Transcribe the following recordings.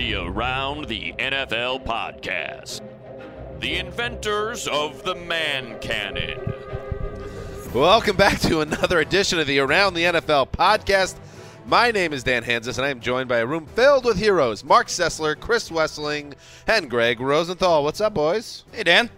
The Around the NFL podcast. The inventors of the man cannon. Welcome back to another edition of the Around the NFL podcast. My name is Dan Hanzus, and I am joined by a room filled with heroes Mark Sessler, Chris Wesseling, and Greg Rosenthal. What's up, boys? Hey, Dan.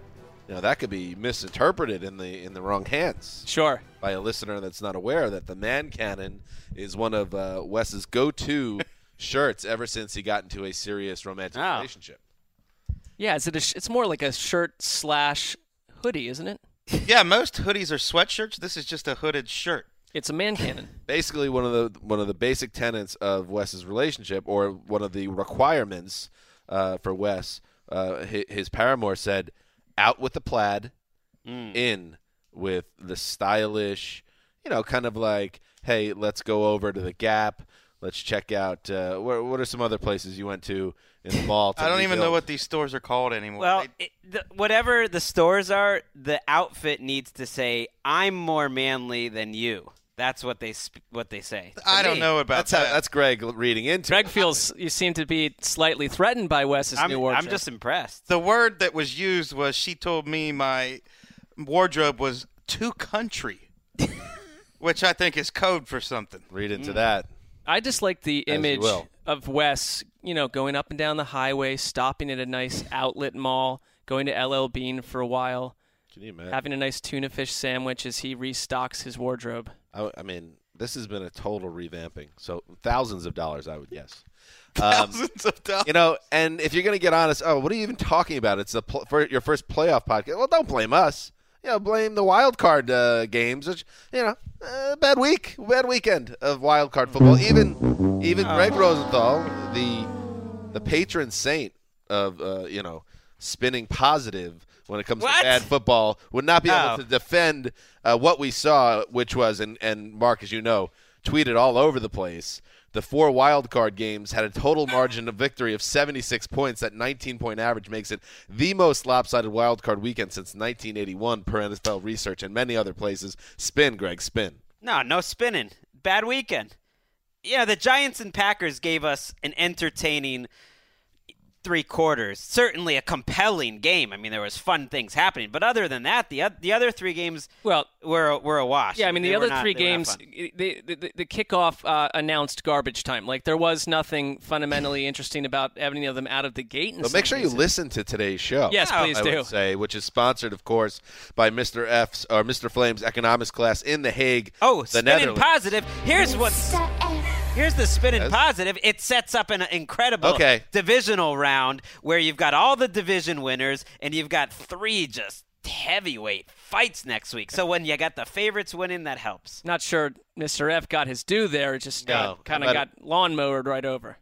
Now that could be misinterpreted in the in the wrong hands. Sure. By a listener that's not aware that the man cannon is one of uh, Wes's go-to shirts ever since he got into a serious romantic Oh. relationship. Yeah, is it a sh- it's more like a shirt slash hoodie, isn't it? Yeah, most hoodies are sweatshirts. This is just a hooded shirt. It's a man cannon. basically one of the one of the basic tenets of Wes's relationship, or one of the requirements uh, for Wes. Uh, his, his paramour said, "Out with the plaid, in with the stylish, you know, kind of like, hey, let's go over to the Gap." Let's check out uh, what, what are some other places you went to in the mall. to I don't even know what these stores are called anymore. Well, They- it, the, whatever the stores are, the outfit needs to say, "I'm more manly than you." That's what they sp- what they say. to I don't me. know about That's that. how, that's Greg reading into. Greg it. feels you seem to be slightly threatened by Wes's I'm, new wardrobe. I'm just impressed. the word that was used was she told me my wardrobe was too country, which I think is code for something. read into that. I just like the image of Wes, you know, going up and down the highway, stopping at a nice outlet mall, going to LL Bean for a while, Can you imagine? having a nice tuna fish sandwich as he restocks his wardrobe. I, I mean, this has been a total revamping. So thousands of dollars, I would guess. Um, Thousands of dollars. you know, and if you're going to get honest, oh, what are you even talking about? It's the pl- for your first playoff podcast. Well, don't blame us. You know, blame the wild card uh, games. Which you know, uh, bad week, bad weekend of wild card football. Even even Greg Rosenthal, the the patron saint of uh, you know spinning positive when it comes What? to bad football, would not be able Oh. to defend uh, what we saw, which was and and Mark, as you know, tweeted all over the place. The four wild card games had a total margin of victory of 76 points. That 19 point average makes it the most lopsided wild card weekend since 1981 per NFL research and many other places. Spin, Greg, spin. No, no spinning. Bad weekend. Yeah, the Giants and Packers gave us an entertaining three quarters. Certainly a compelling game. I mean, there was fun things happening, but other than that, the the other three games Well, were were a wash. Yeah, I mean They the other not- three they were not games, the, the, the kickoff uh, announced garbage time. Like there was nothing fundamentally interesting about any of them out of the gate. in But make sure you listen to today's show. Yes, please I do. would say, which is sponsored, of course, by Mr. F's or Mr. Flame's economics class in The Hague. Oh, the spinning Netherlands. positive. Here's what's here's the spin Yes. positive. It sets up an incredible Okay. divisional round where you've got all the division winners and you've got three just heavyweight fights next week. So when you got the favorites winning, that helps. Not sure Mr. F got his due there. It just No, kind of got lawn mowed right over.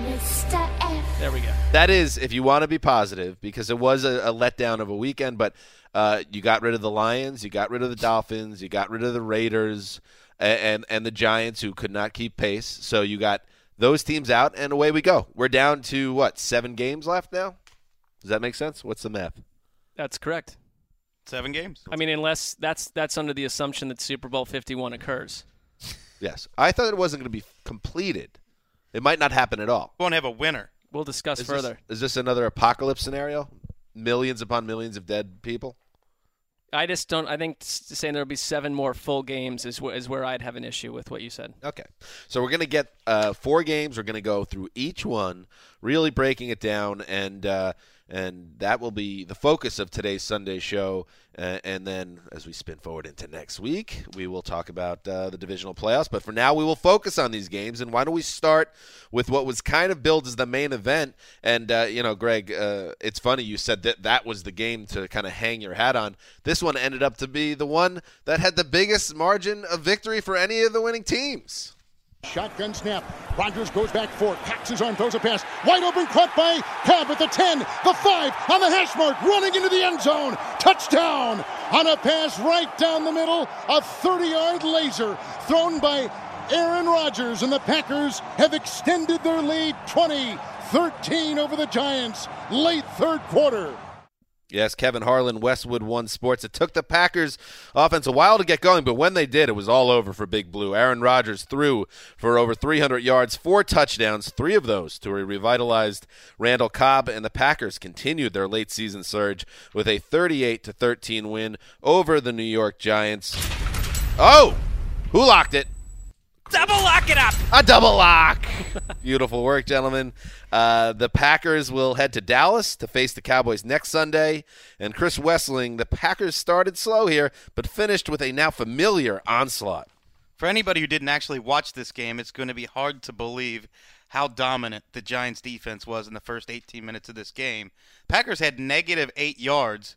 Mr. F. There we go. That is, if you want to be positive, because it was a, a letdown of a weekend, but uh, you got rid of the Lions, you got rid of the Dolphins, you got rid of the Raiders, and, and and the Giants who could not keep pace. So you got those teams out, and away we go. We're down to what seven games left now. Does that make sense? What's the math? That's correct. Seven games. I mean, unless that's that's under the assumption that Super Bowl 51 occurs. Yes, I thought it wasn't going to be completed. It might not happen at all. We Won't have a winner. We'll discuss Is further. This, is this another apocalypse scenario? Millions upon millions of dead people. I just don't. I think saying there'll be seven more full games is, wh- is where I'd have an issue with what you said. Okay. So we're going to get uh, four games. We're going to go through each one, really breaking it down, and uh, and that will be the focus of today's Sunday show. Uh, and then as we spin forward into next week, we will talk about uh, the divisional playoffs. But for now, we will focus on these games. And why don't we start with what was kind of billed as the main event? And uh, you know, Greg, uh, it's funny you said that that was the game to kind of hang your hat on. This one ended up to be the one that had the biggest margin of victory for any of the winning teams. Shotgun snap. Rodgers goes back four. Cocks his arm, throws a pass. Wide open, caught by Cobb at the 10, the 5, on the hash mark, running into the end zone. Touchdown on a pass right down the middle. A 30 yard laser thrown by Aaron Rodgers, and the Packers have extended their lead 20 13 over the Giants late third quarter. Yes, Kevin Harlan, Westwood One Sports. It took the Packers offense a while to get going, but when they did, it was all over for Big Blue. Aaron Rodgers threw for over 300 yards, four touchdowns, three of those to a revitalized Randall Cobb, and the Packers continued their late season surge with a 38 to 13 win over the New York Giants. Oh, who locked it? Double lock it up. A double lock. Beautiful work, gentlemen. Uh, the Packers will head to Dallas to face the Cowboys next Sunday. And Chris Wesseling, the Packers started slow here, but finished with a now familiar onslaught. For anybody who didn't actually watch this game, it's going to be hard to believe how dominant the Giants defense was in the first 18 minutes of this game. Packers had negative eight yards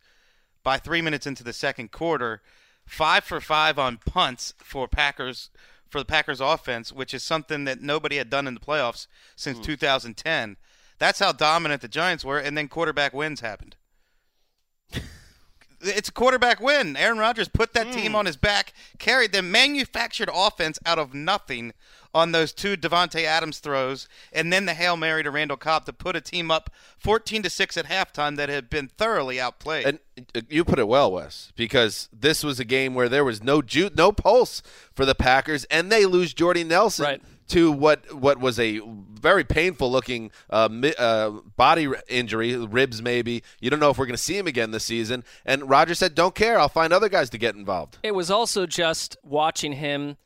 by three minutes into the second quarter, five for five on punts for Packers for the Packers offense, which is something that nobody had done in the playoffs since hmm. 2010. That's how dominant the Giants were, and then quarterback wins happened. It's a quarterback win. Aaron Rodgers put that team hmm. on his back, carried them, manufactured offense out of nothing on those two Davante Adams throws, and then the hail mary to Randall Cobb to put a team up 14 to six at halftime that had been thoroughly outplayed. And uh, you put it well, Wes, because this was a game where there was no ju- no pulse for the Packers, and they lose Jordy Nelson Right. to what what was a very painful looking uh, mi- uh, body r- injury, ribs maybe. You don't know if we're going to see him again this season. And Roger said, "Don't care. I'll find other guys to get involved." It was also just watching him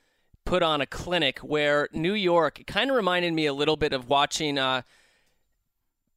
put on a clinic where New York kind of reminded me a little bit of watching uh,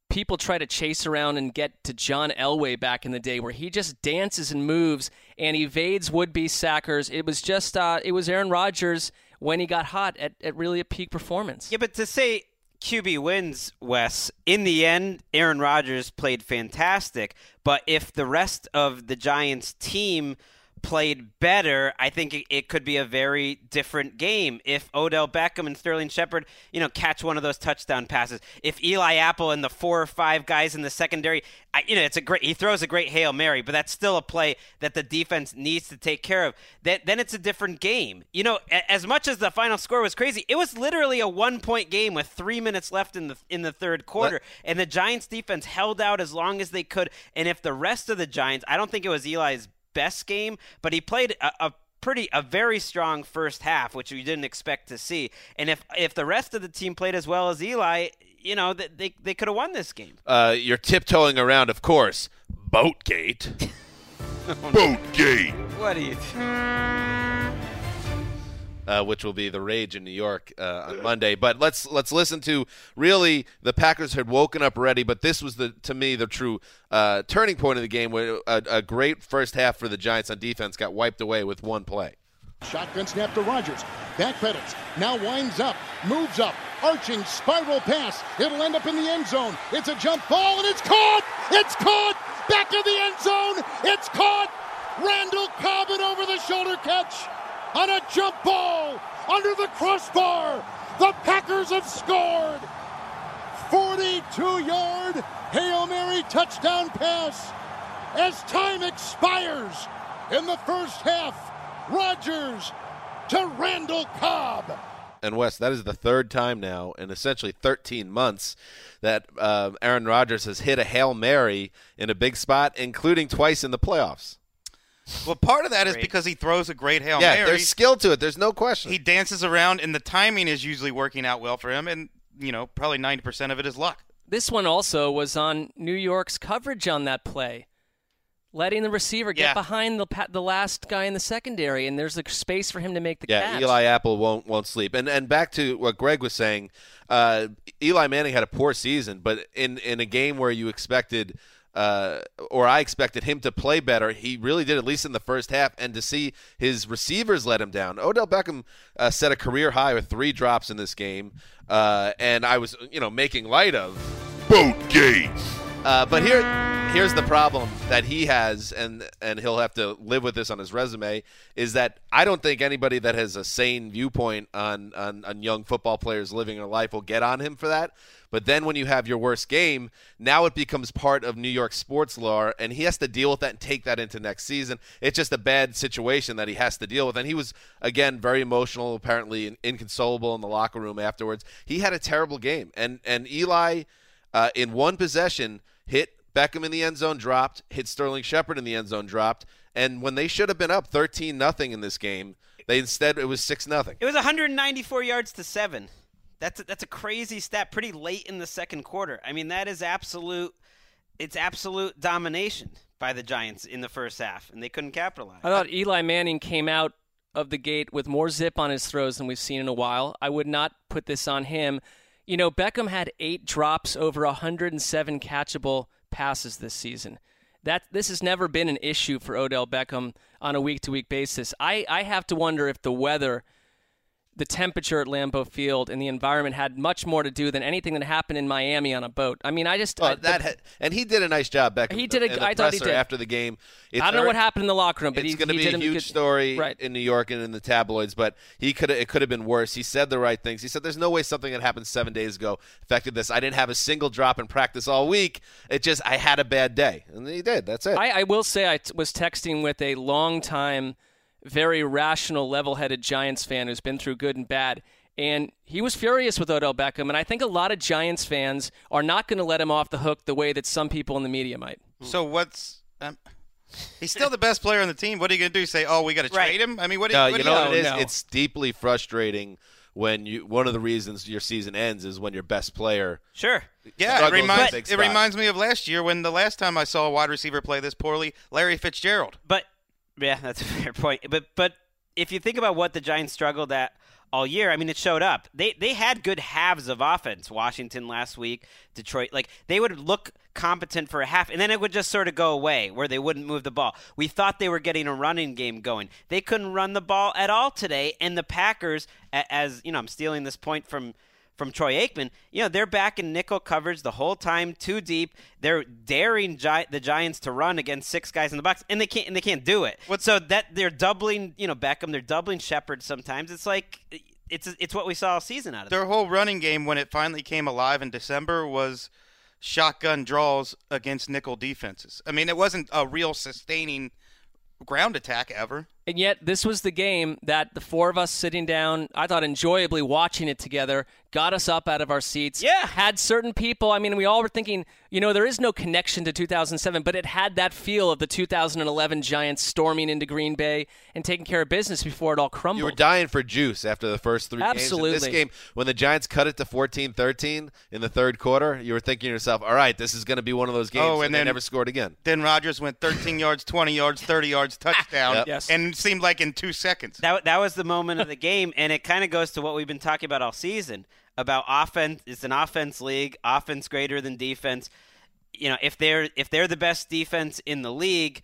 people try to chase around and get to John Elway back in the day, where he just dances and moves and evades would-be sackers. It was just uh, it was Aaron Rodgers when he got hot at, at really a peak performance. Yeah, but to say QB wins, Wes, in the end, Aaron Rodgers played fantastic. But if the rest of the Giants team played better, I think it, it could be a very different game. If Odell Beckham and Sterling Shepard, you know, catch one of those touchdown passes. If Eli Apple and the four or five guys in the secondary, I, you know, it's a great. He throws a great hail mary, but that's still a play that the defense needs to take care of. Then, then it's a different game. You know, a- as much as the final score was crazy, it was literally a one-point game with three minutes left in the in the third quarter, and the Giants defense held out as long as they could. And if the rest of the Giants, I don't think it was Eli's best game, but he played a, a pretty a very strong first half, which we didn't expect to see. And if if the rest of the team played as well as Eli, you know, th- they they could have won this game. Uh, you're tiptoeing around, of course, Boatgate. Boatgate. What do you? Uh, which will be the rage in New York uh, on Monday. But let's let's listen to really the Packers had woken up ready, but this was the to me the true uh, turning point of the game, where a, a great first half for the Giants on defense got wiped away with one play. Shotgun snap to Rodgers. Backpedals. Now winds up. Moves up. Arching spiral pass. It'll end up in the end zone. It's a jump ball and it's caught. It's caught. Back of the end zone. It's caught. Randall Cobb over the shoulder catch on a jump ball under the crossbar. The Packers have scored. 42 yard Hail Mary touchdown pass as time expires in the first half. Rodgers to Randall Cobb. And Wes, that is the third time now in essentially 13 months that uh, Aaron Rodgers has hit a hail mary in a big spot, including twice in the playoffs. Well, part of that is Great. because he throws a great hail yeah, mary. there's skill to it. There's no question. he dances around, and the timing is usually working out well for him. And you know, probably 90% of it is luck. This one also was on New York's coverage on that play, letting the receiver get Yeah. behind the pa- the last guy in the secondary, and there's a space for him to make the Yeah, catch. Eli Apple won't won't sleep. And and back to what Greg was saying, uh, Eli Manning had a poor season, but in in a game where you expected. Uh, or I expected him to play better. He really did, at least in the first half. And to see his receivers let him down. Odell Beckham uh, set a career high with three drops in this game, uh, and I was, you know, making light of. Boatgate. Uh, but here, here's the problem that he has, and and he'll have to live with this on his resume. Is that I don't think anybody that has a sane viewpoint on on, on young football players living their life will get on him for that. But then when you have your worst game, now it becomes part of New York sports law, and he has to deal with that and take that into next season. It's just a bad situation that he has to deal with. And he was again very emotional, apparently inconsolable in the locker room afterwards. He had a terrible game, and and Eli uh, in one possession, hit Beckham in the end zone, dropped, hit Sterling Shepard in the end zone, dropped, and when they should have been up 13 nothing in this game, they instead it was six nothing. It was 194 yards to seven. That's a, that's a crazy stat. Pretty late in the second quarter. I mean, that is absolute. It's absolute domination by the Giants in the first half, and they couldn't capitalize. I thought Eli Manning came out of the gate with more zip on his throws than we've seen in a while. I would not put this on him. You know, Beckham had eight drops over 107 catchable passes this season. That this has never been an issue for Odell Beckham on a week-to-week basis. I, I have to wonder if the weather the temperature at Lambeau Field and the environment had much more to do than anything that happened in Miami on a boat. I mean, I just Well, I, that the- and he did a nice job, Beckham. He did a- the I thought he did. after the game. It's I don't know what happened in the locker room, but it's going to be a huge good- story Right. in New York and in the tabloids. But he could it could have been worse. He said the right things. He said, "There's no way something that happened seven days ago affected this. I didn't have a single drop in practice all week. It just I had a bad day, and he did. That's it. I, I will say I t- was texting with a long-time, very rational, level-headed Giants fan who's been through good and bad, and he was furious with Odell Beckham. And I think a lot of Giants fans are not going to let him off the hook the way that some people in the media might. So what's um, he's still the best player on the team? What are you going to do? Say, oh, we got to Right. trade him? I mean, what? Do no, you, what you do know you what it is? no. It's deeply frustrating when you. One of the reasons your season ends is when your best player. Sure. Yeah, it struggles in a reminds it reminds me of last year when the last time I saw a wide receiver play this poorly, Larry Fitzgerald. But yeah, that's a fair point. But but if you think about what the Giants struggled at all year, I mean, it showed up. They they had good halves of offense. Washington last week, Detroit, like they would look competent for a half, and then it would just sort of go away where they wouldn't move the ball. We thought they were getting a running game going. They couldn't run the ball at all today, and the Packers, as you know, I'm stealing this point from from Troy Aikman, you know, they're back in nickel coverage the whole time, too deep. They're daring Gi- the Giants to run against six guys in the box, and they can't. And they can't do it. so that they're doubling, you know, Beckham. They're doubling Shepard. Sometimes it's like it's it's what we saw all season out of them. Their whole running game when it finally came alive in December was shotgun draws against nickel defenses. I mean, it wasn't a real sustaining ground attack ever. And yet, this was the game that the four of us sitting down, I thought enjoyably watching it together, got us up out of our seats. Yeah. Had certain people, I mean, we all were thinking, you know, there is no connection to 2007, but it had that feel of the 2011 Giants storming into Green Bay and taking care of business before it all crumbled. You were dying for juice after the first three games. In Absolutely. this game, when the Giants cut it to 14-13 in the third quarter, you were thinking to yourself, "All right, this is going to be one of those games." Oh, and they then- never scored again. Then Rodgers went 13 yards, 20 yards, 30 yards, touchdown, Yep. Yes. and it seemed like in two seconds. That that was the moment of the game, and it kind of goes to what we've been talking about all season about offense. It's an offense league, offense greater than defense. You know, if they're if they're the best defense in the league,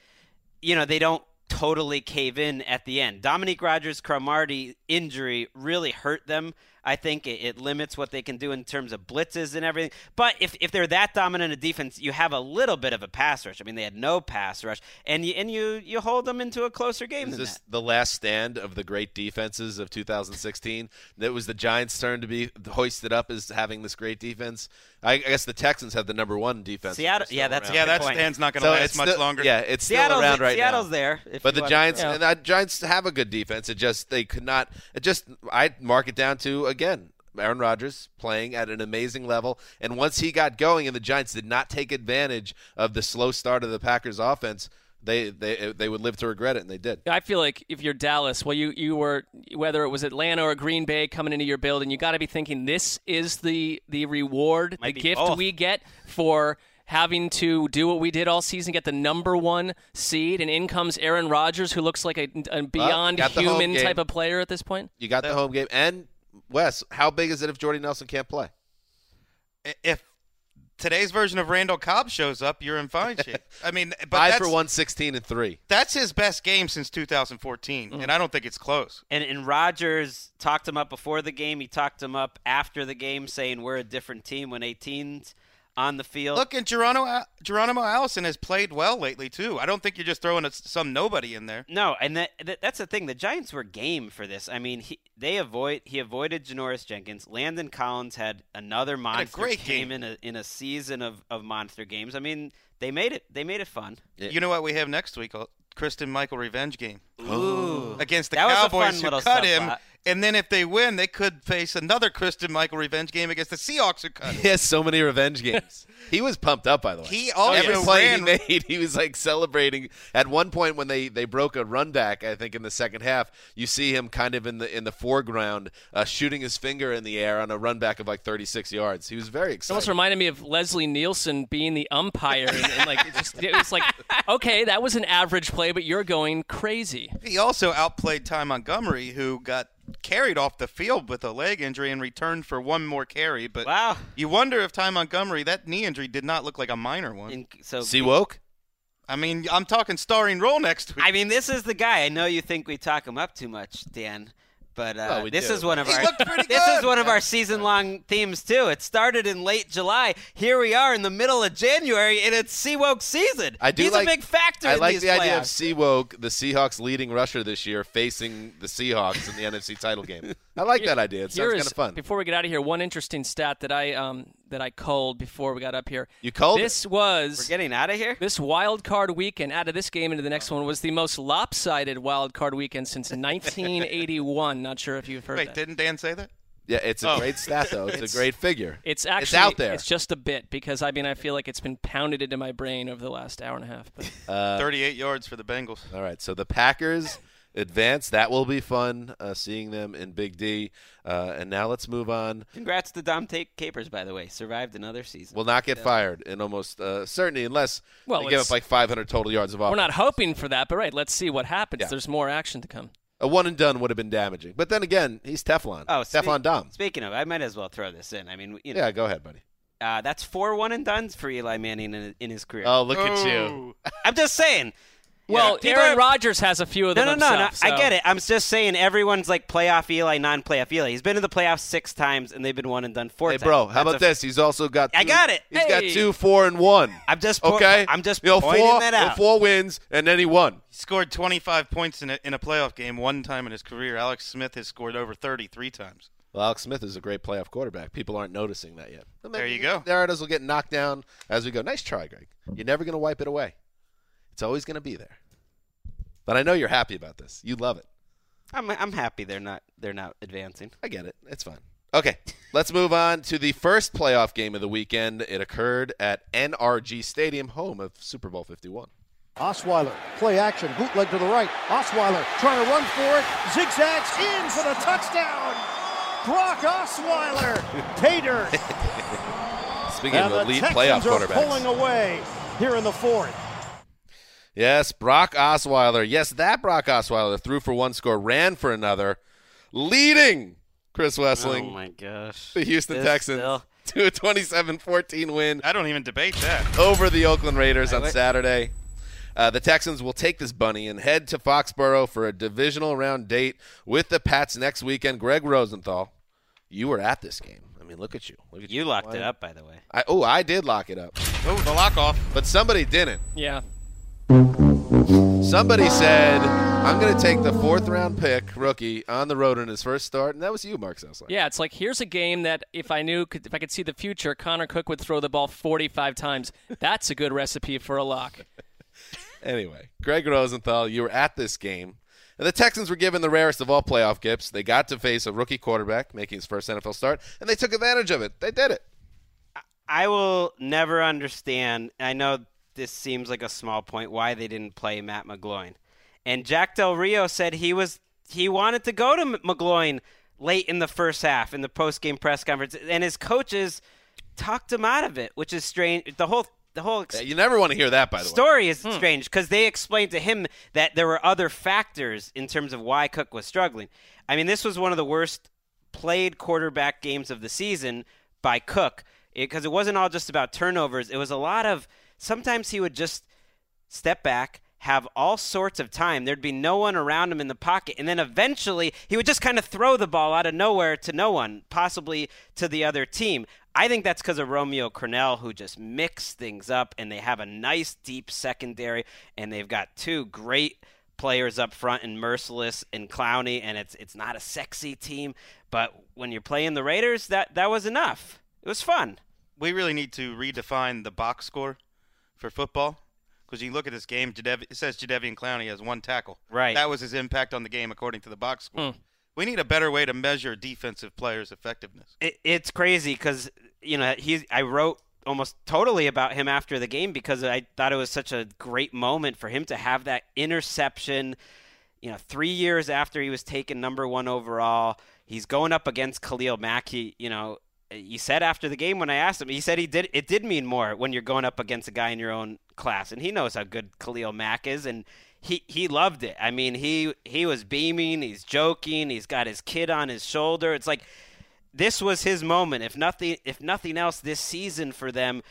you know they don't totally cave in at the end. Dominique Rodgers Cromartie injury really hurt them. I think it, it limits what they can do in terms of blitzes and everything. But if, if they're that dominant a defense, you have a little bit of a pass rush. I mean, they had no pass rush, and you and you you hold them into a closer game Is than this that. the last stand of the great defenses of 2016? That was the Giants' turn to be hoisted up as having this great defense. I, I guess the Texans have the number one defense. Seattle- yeah, that's around. Yeah, Good that point. stand's not going to So last it's much still- longer. Yeah, it's still around right Seattle's now. there. But the wanna- Giants Yeah. and the Giants have a good defense. It just they could not. It just I mark it down to again. Aaron Rodgers playing at an amazing level, and once he got going, and the Giants did not take advantage of the slow start of the Packers' offense, they they uh, they would live to regret it, and they did. I feel like if you're Dallas, well, you you were whether it was Atlanta or Green Bay coming into your building, you got to be thinking this is the the reward, Might the gift both. we get for having to do what we did all season, get the number one seed, and in comes Aaron Rodgers, who looks like a, a beyond got the home human type of player at this point. You got the home game, and Wes, how big is it if Jordy Nelson can't play? If today's version of Randall Cobb shows up, you're in fine shape. I mean, but Five that's, for one sixteen and three. That's his best game since 2014, Mm-hmm. and I don't think it's close. And, and Rodgers talked him up before the game. He talked him up after the game, saying we're a different team when 18's on the field. Look, and Geronimo, Geronimo Allison has played well lately too. I don't think you're just throwing a, some nobody in there. No, and that, that that's the thing. The Giants were game for this. I mean, he, they avoid he avoided Janoris Jenkins. Landon Collins had another monster great game, game. in a in a season of, of monster games. I mean, they made it they made it fun. You know what we have next week? Christine Michael revenge game Ooh, against the That was a Cowboys fun who cut him. subplot. And then if they win, they could face another Christine Michael revenge game against the Seahawks who cut him. He has so many revenge games. he was pumped up, by the way. He also Every play he made, he was like celebrating. At one point, when they, they broke a run back, I think in the second half, you see him kind of in the in the foreground, uh, shooting his finger in the air on a run back of like 36 yards. He was very It excited. almost reminded me of Leslie Nielsen being the umpire, and, and like it, just, it was like, okay, that was an average play, but you're going crazy. He also outplayed Ty Montgomery, who got carried off the field with a leg injury and returned for one more carry. But Wow. you wonder if Ty Montgomery, that knee injury did not look like a minor one. In, so See woke? I mean, I'm talking starring role next week. I mean, this is the guy. I know you think we talk him up too much, Dan, but uh, Well, we this do. is one of He our looked pretty this is one of our season-long themes too. It started in late July. Here we are in the middle of January, and it's Seawoke season. I do He's like, a big factor. I in like these the idea of playoffs. Seawoke, the Seahawks leading rusher this year, facing the Seahawks in the NFC title game. I like that idea. It sounds kind of fun. Before we get out of here, one interesting stat that I um that I culled before we got up here. You culled it? This was We're getting out of here. this wild card weekend out of this game into the next one was the most lopsided wild card weekend since 1981. Not sure if you've heard Wait, that. didn't Dan say that? Yeah, it's a Oh. great stat though. It's, It's- a great figure. It's actually it's out there. It's just a bit because I mean I feel like it's been pounded into my brain over the last hour and a half. But Uh, 38 yards for the Bengals. All right, so the Packers advance. That will be fun uh, seeing them in Big D. Uh, and now let's move on. Congrats to Dom Ta- Capers, by the way. Survived another season. Will not get fired in almost uh, certainty unless Well, they give up like 500 total yards of offense. we're not hoping for that, but right, let's see what happens. Yeah. There's more action to come. A one and done would have been damaging. But then again, he's Teflon. Oh, spe- Teflon Dom. Speaking of, I might as well throw this in. I mean, you know, Yeah, go ahead, buddy. uh, that's four one and duns for Eli Manning in, in his career. Oh, look at you. I'm just saying. Well, people Aaron Rodgers has a few of No, them no, no, no. himself, I get it. I'm just saying everyone's like playoff Eli, non-playoff Eli. He's been in the playoffs six times, and they've been one and done four Hey, times. bro, how That's about a- this? He's also got. Two, I got it. He's got two, four, and one. I'm just po- Okay, I'm just you know, pointing four, that you know, out. four wins, and then he won. He scored 25 points in a, in a playoff game one time in his career. Alex Smith has scored over 33 times. Well, Alex Smith is a great playoff quarterback. People aren't noticing that yet. But There you go. The Narratives will get knocked down as we go. Nice try, Greg. You're never going to wipe it away. It's always going to be there. But I know you're happy about this. You love it. I'm I'm happy they're not they're not advancing. I get it. It's fine. Okay, let's move on to the first playoff game of the weekend. It occurred at NRG Stadium, home of Super Bowl 51. Osweiler, play action, bootleg to the right. Osweiler trying to run for it, zigzags in for the touchdown. Brock Osweiler, Tater, Speaking and of the elite Texans playoff are pulling away here in the fourth. Yes, Brock Osweiler. Yes, that Brock Osweiler threw for one score, ran for another, leading Chris Wesseling. Oh my gosh. the Houston This Texans still- to a 27-14 win I don't even debate that. over the Oakland Raiders I on wait- Saturday. Uh, the Texans will take this bunny and head to Foxborough for a divisional round date with the Pats next weekend. Greg Rosenthal, you were at this game. I mean, look at you. Look at You locked it up, by the way. I, oh, I did lock it up, Oh, the lock off. but somebody didn't. Yeah. Somebody said I'm going to take the fourth round pick, rookie, on the road in his first start, and that was you, Mark Sessler. Yeah, it's like here's a game that if I knew, could, if I could see the future, Connor Cook would throw the ball 45 times. That's a good recipe for a lock. Anyway, Greg Rosenthal, you were at this game. And the Texans were given the rarest of all playoff gifts. They got to face a rookie quarterback making his first NFL start, and they took advantage of it. They did it. I will never understand. I know this seems like a small point why they didn't play Matt McGloin. And Jack Del Rio said he was he wanted to go to McGloin late in the first half in the post game press conference, and his coaches talked him out of it, which is strange. The whole the whole Yeah, you never want to hear that, by the way. story is hmm. strange because they explained to him that there were other factors in terms of why Cook was struggling. I mean, this was one of the worst played quarterback games of the season by Cook because it, wasn't all just about turnovers. It was a lot of sometimes he would just step back. Have all sorts of time. There'd be no one around him in the pocket. And then eventually, he would just kind of throw the ball out of nowhere to no one, possibly to the other team. I think that's because of Romeo Crennel, who just mixed things up, and they have a nice deep secondary, and they've got two great players up front in Mercilus and Clowney, and it's it's not a sexy team, but when you're playing the Raiders, that that was enough. It was fun. We really need to redefine the box score for football because you look at this game. Jadev- it says Jadeveon Clowney has one tackle. Right. That was his impact on the game according to the box score. Hmm. We need a better way to measure defensive players' effectiveness. It, it's crazy because you know he. I wrote almost totally about him after the game because I thought it was such a great moment for him to have that interception. You know, three years after he was taken number one overall, he's going up against Khalil Mack. He, you know, he said after the game when I asked him, he said he did. It did mean more when you're going up against a guy in your own class, and he knows how good Khalil Mack is, and he he loved it. I mean, he he was beaming, he's joking, he's got his kid on his shoulder. It's like this was his moment. If nothing, if nothing else, this season for them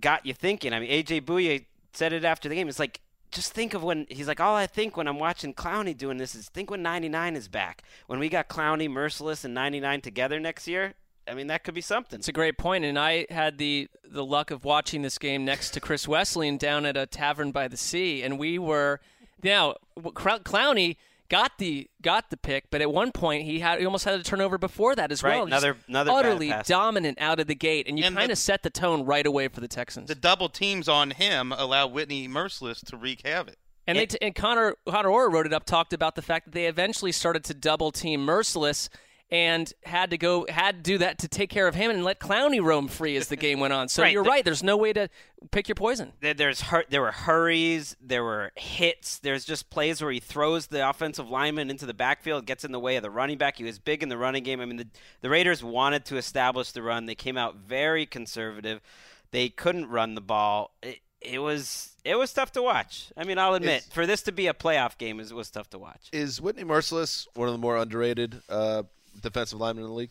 got you thinking. I mean, AJ Bouye said it after the game. It's like just think of when he's like, all I think when I'm watching Clowney doing this is think when 99 is back. When we got Clowney, Mercilus, and 99 together next year. I mean, that could be something. It's a great point, and I had the the luck of watching this game next to Chris Wesseling down at a tavern by the sea, and we were now Clowney got the got the pick, but at one point he had he almost had a turnover before that as Right, well. Just another- another bad utterly pass. dominant out of the gate, and you kind of set the tone right away for the Texans. The double teams on him allow Whitney Mercilus to wreak havoc. And they t- and Connor Connor Orr wrote it up, talked about the fact that they eventually started to double team Mercilus and had to go had to do that to take care of him and let Clowney roam free as the game went on. So Right, you're the- right. There's no way to pick your poison. There- There's hur- there were hurries, there were hits. There's just plays where he throws the offensive lineman into the backfield, gets in the way of the running back. He was big in the running game. I mean, the, the Raiders wanted to establish the run. They came out very conservative. They couldn't run the ball. It, it was it was tough to watch. I mean, I'll admit, It's- for this to be a playoff game, it was tough to watch. Is Whitney Mercilus one of the more underrated uh, defensive lineman in the league?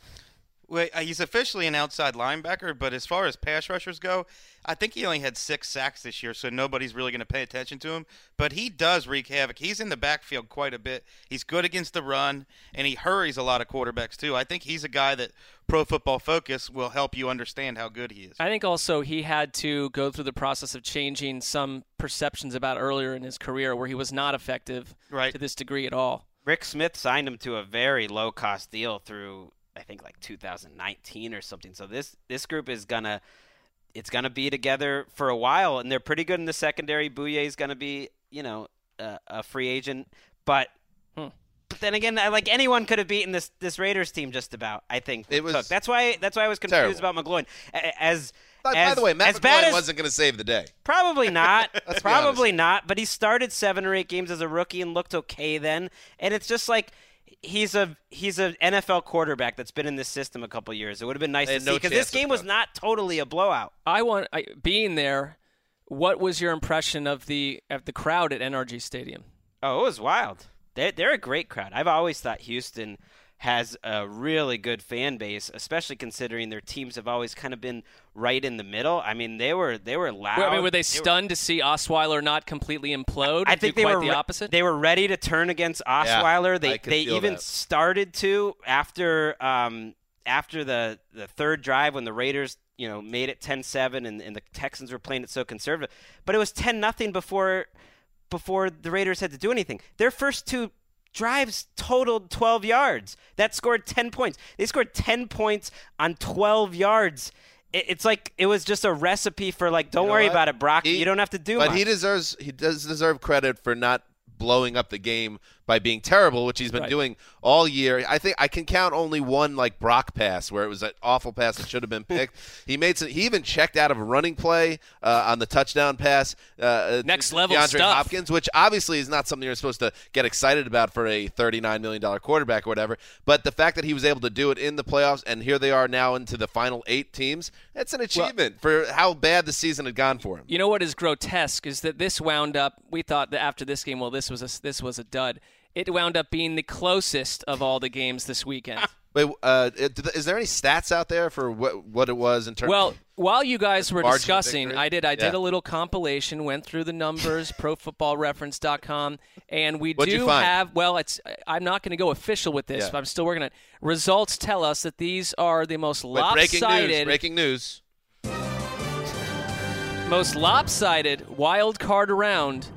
Well, uh, he's officially an outside linebacker, but as far as pass rushers go, I think he only had six sacks this year, so nobody's really going to pay attention to him. But he does wreak havoc. He's in the backfield quite a bit. He's good against the run, and he hurries a lot of quarterbacks too. I think he's a guy that Pro Football Focus will help you understand how good he is. I think also he had to go through the process of changing some perceptions about earlier in his career where he was not effective Right. to this degree at all. Rick Smith signed him to a very low cost deal through I think like 2019 or something. So this this group is gonna it's gonna be together for a while, and they're pretty good in the secondary. Bouye is gonna be you know a, a free agent, but. Hmm. But then again, I- like anyone could have beaten this this Raiders team just about. I think It was Cook. That's why that's why I was confused terrible. about McGloin. As By, by the way, Matt as bad as, wasn't going to save the day. Probably not. Let's Probably not. But he started seven or eight games as a rookie and looked okay then. And it's just like he's a he's an NFL quarterback that's been in this system a couple years. It would have been nice to had see no because this game was not totally a blowout. I want I, being there. What was your impression of the of the crowd at NRG Stadium? Oh, it was wild. They're, they're a great crowd. I've always thought Houston has a really good fan base, especially considering their teams have always kind of been right in the middle. I mean, they were they were loud. Well, I mean, were they were- stunned to see Osweiler not completely implode? I think they quite were the opposite. They were ready to turn against Osweiler. I they could they feel even that. started to after um, after the the third drive when the Raiders you know made it 10-7 and, and the Texans were playing it so conservative. But it was 10 nothing before before the Raiders had to do anything. Their first two drives totaled 12 yards. That scored 10 points. They scored 10 points on 12 yards. It, it's like it was just a recipe for like, don't You know worry what? about it, Brock. He- you don't have to do it. But much. he deserves he does deserve credit for not blowing up the game by being terrible, which he's been Right. doing all year. I think I can count only one like Brock pass where it was an awful pass that should have been picked. he made some, he even checked out of a running play uh, on the touchdown pass. Uh, Next to level DeAndre stuff. Hopkins, which obviously is not something you're supposed to get excited about for a 39 million dollar quarterback or whatever. But the fact that he was able to do it in the playoffs and here they are now into the final eight teams, that's an achievement for how bad the season had gone for him. You know what is grotesque is that this wound up. We thought that after this game, well, this was a this was a dud. It wound up being the closest of all the games this weekend. Wait, uh, is there any stats out there for what what it was in terms? Well, of, while you guys were discussing. I did. I did Yeah. a little compilation, went through the numbers, ProFootballReference.com, and we What'd do have. Well, it's. I'm not going to go official with this, Yeah. but I'm still working on it. Results tell us that these are the most wait, breaking news! lopsided, Breaking news! most lopsided wild card around.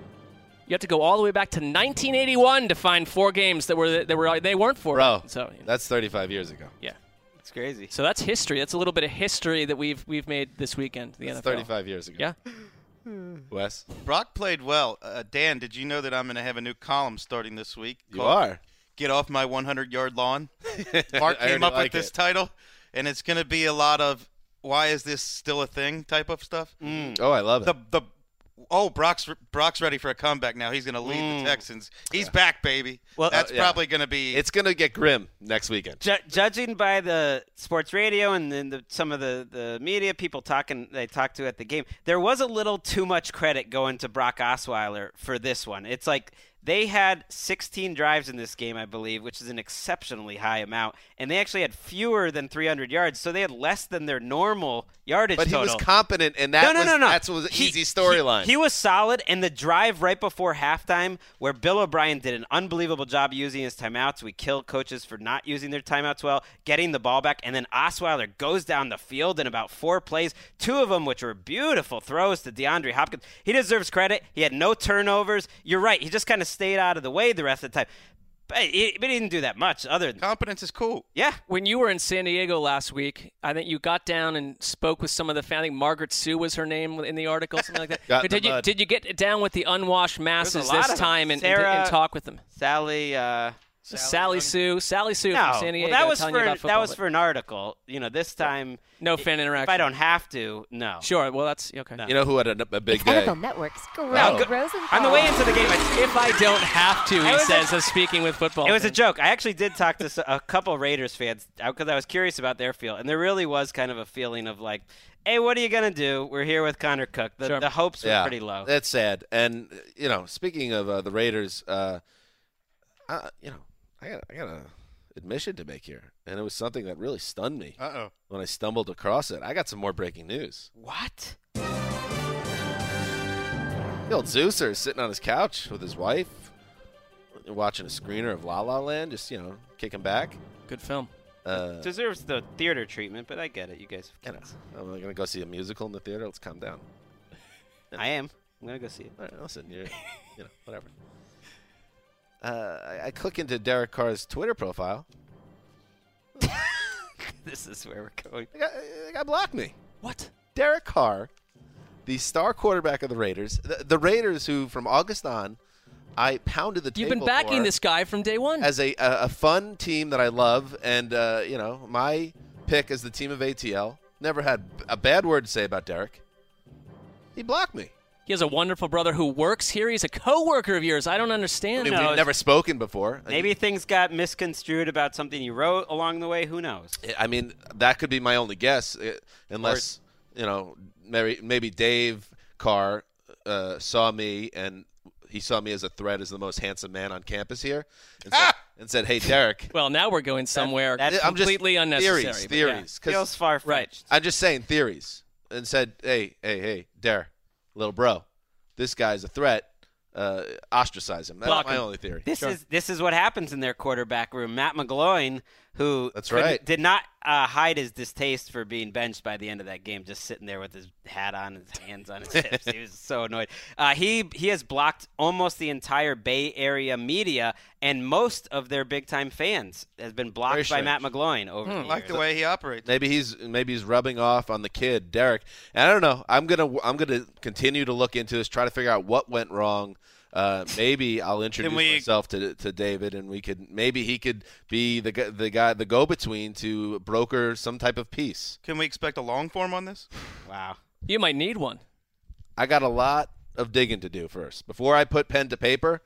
You have to go all the way back to 1981 to find four games that were that were they weren't for. Bro. So you know, that's 35 years ago. yeah. it's crazy. So that's history. That's a little bit of history that we've we've made this weekend. The That's NFL. 35 years ago. Yeah. Wes, Brock played well. Uh, Dan, did you know that I'm going to have a new column starting this week? you are. Get off my 100 yard lawn. Mark came up like with this title, and it's going to be a lot of why is this still a thing type of stuff. Oh, I love it. The the oh Brock's Brock's ready for a comeback now. He's going to lead the Texans. He's back, baby. Well, that's uh, yeah. probably going to be. it's gonna get grim next weekend. Ju- judging by the sports radio and then the, some of the, the media people talking they talked to at the game, there was a little too much credit going to Brock Osweiler for this one. It's like they had 16 drives in this game, I believe, which is an exceptionally high amount, and they actually had fewer than 300 yards, so they had less than their normal yardage But he total. was competent, and that no, no, was no, no. that's was an He- easy he- storyline. He, was solid, and the drive right before halftime, where Bill O'Brien did an unbelievable job using his timeouts. We kill coaches for not using their timeouts well, getting the ball back, and then Osweiler goes down the field in about four plays, two of them which were beautiful throws to DeAndre Hopkins. He deserves credit. He had no turnovers. You're right. He just kind of stayed out of the way the rest of the time. But he, but he didn't do that much other than Competence is cool. yeah. When you were in San Diego last week, I think you got down and spoke with some of the fans. I think Margaret Sue was her name in the article, something like that. Got But in did the you mud. did you get down with the unwashed masses this time and, and, and talk with them? Sally. Uh, Sally, Sue, Sally Sue no, from San Diego. well, that was telling for you about that was for an article. You know, this time no fan interaction. if I don't have to, no. Sure. Well, that's okay. you know who had a, a big It's day? NFL Network's Greg No. Rosenthal. On the way into the game, I, If I don't have to, he was a- says, of speaking with football. it was a joke. I actually did talk to a couple Raiders fans because I was curious about their feel, and there really was kind of a feeling of like, "Hey, what are you gonna do? We're here with Connor Cook." The, Sure. the hopes were yeah, pretty low. That's sad. And uh, you know, speaking of uh, the Raiders, uh, uh, you know, I got I got a admission to make here, and it was something that really stunned me Uh oh. when I stumbled across it. I got some more breaking news. what? The old Zeuser is sitting on his couch with his wife, watching a screener of La La Land, just you know, kicking back. Good film. Uh, Deserves the theater treatment, but I get it. You guys, you know, I'm gonna go see a musical in the theater. Let's calm down. I am. I'm gonna go see it. All right, listen, you're, you know, whatever. Uh, I, I click into Derek Carr's Twitter profile. this is where we're going. The guy, the guy blocked me. What? Derek Carr, the star quarterback of the Raiders, the, the Raiders who from August on, I pounded the You've table been backing this guy from day one. as a, a a fun team that I love, and uh, you know my pick as the team of ATL. Never had a bad word to say about Derek. He blocked me. He has a wonderful brother who works here. He's a co-worker of yours. I don't understand. I understand. mean, we've never spoken before. Maybe things got misconstrued about something you wrote along the way. Who knows? I mean, that could be my only guess, uh, unless you know, maybe maybe Dave Carr uh, saw me and he saw me as a threat as the most handsome man on campus here, and said, and said "Hey, Derek." Well, now we're going somewhere that- I'm just completely unnecessary. Theories, but theories. 'cause Feels far Right. I'm just saying theories, and said, "Hey, hey, hey, Derek, little bro, this guy's a threat. Uh, ostracize him." That's Block my only theory. This is this is what happens in their quarterback room. Matt McGloin, who That's right. did not uh, hide his distaste for being benched by the end of that game, just sitting there with his hat on, his hands on his hips. he was so annoyed. Uh, he he has blocked almost the entire Bay Area media and most of their big time fans has been blocked by. Matt McGloin over I the like years. the way he operates. Maybe he's maybe he's rubbing off on the kid Derek. And I don't know. I'm gonna I'm gonna continue to look into this, try to figure out what went wrong. Uh, maybe I'll introduce we- myself to to David, and we could maybe he could be the the guy the go between to broker some type of peace. Can we expect a long form on this? Wow. You might need one. I got a lot of digging to do first before I put pen to paper.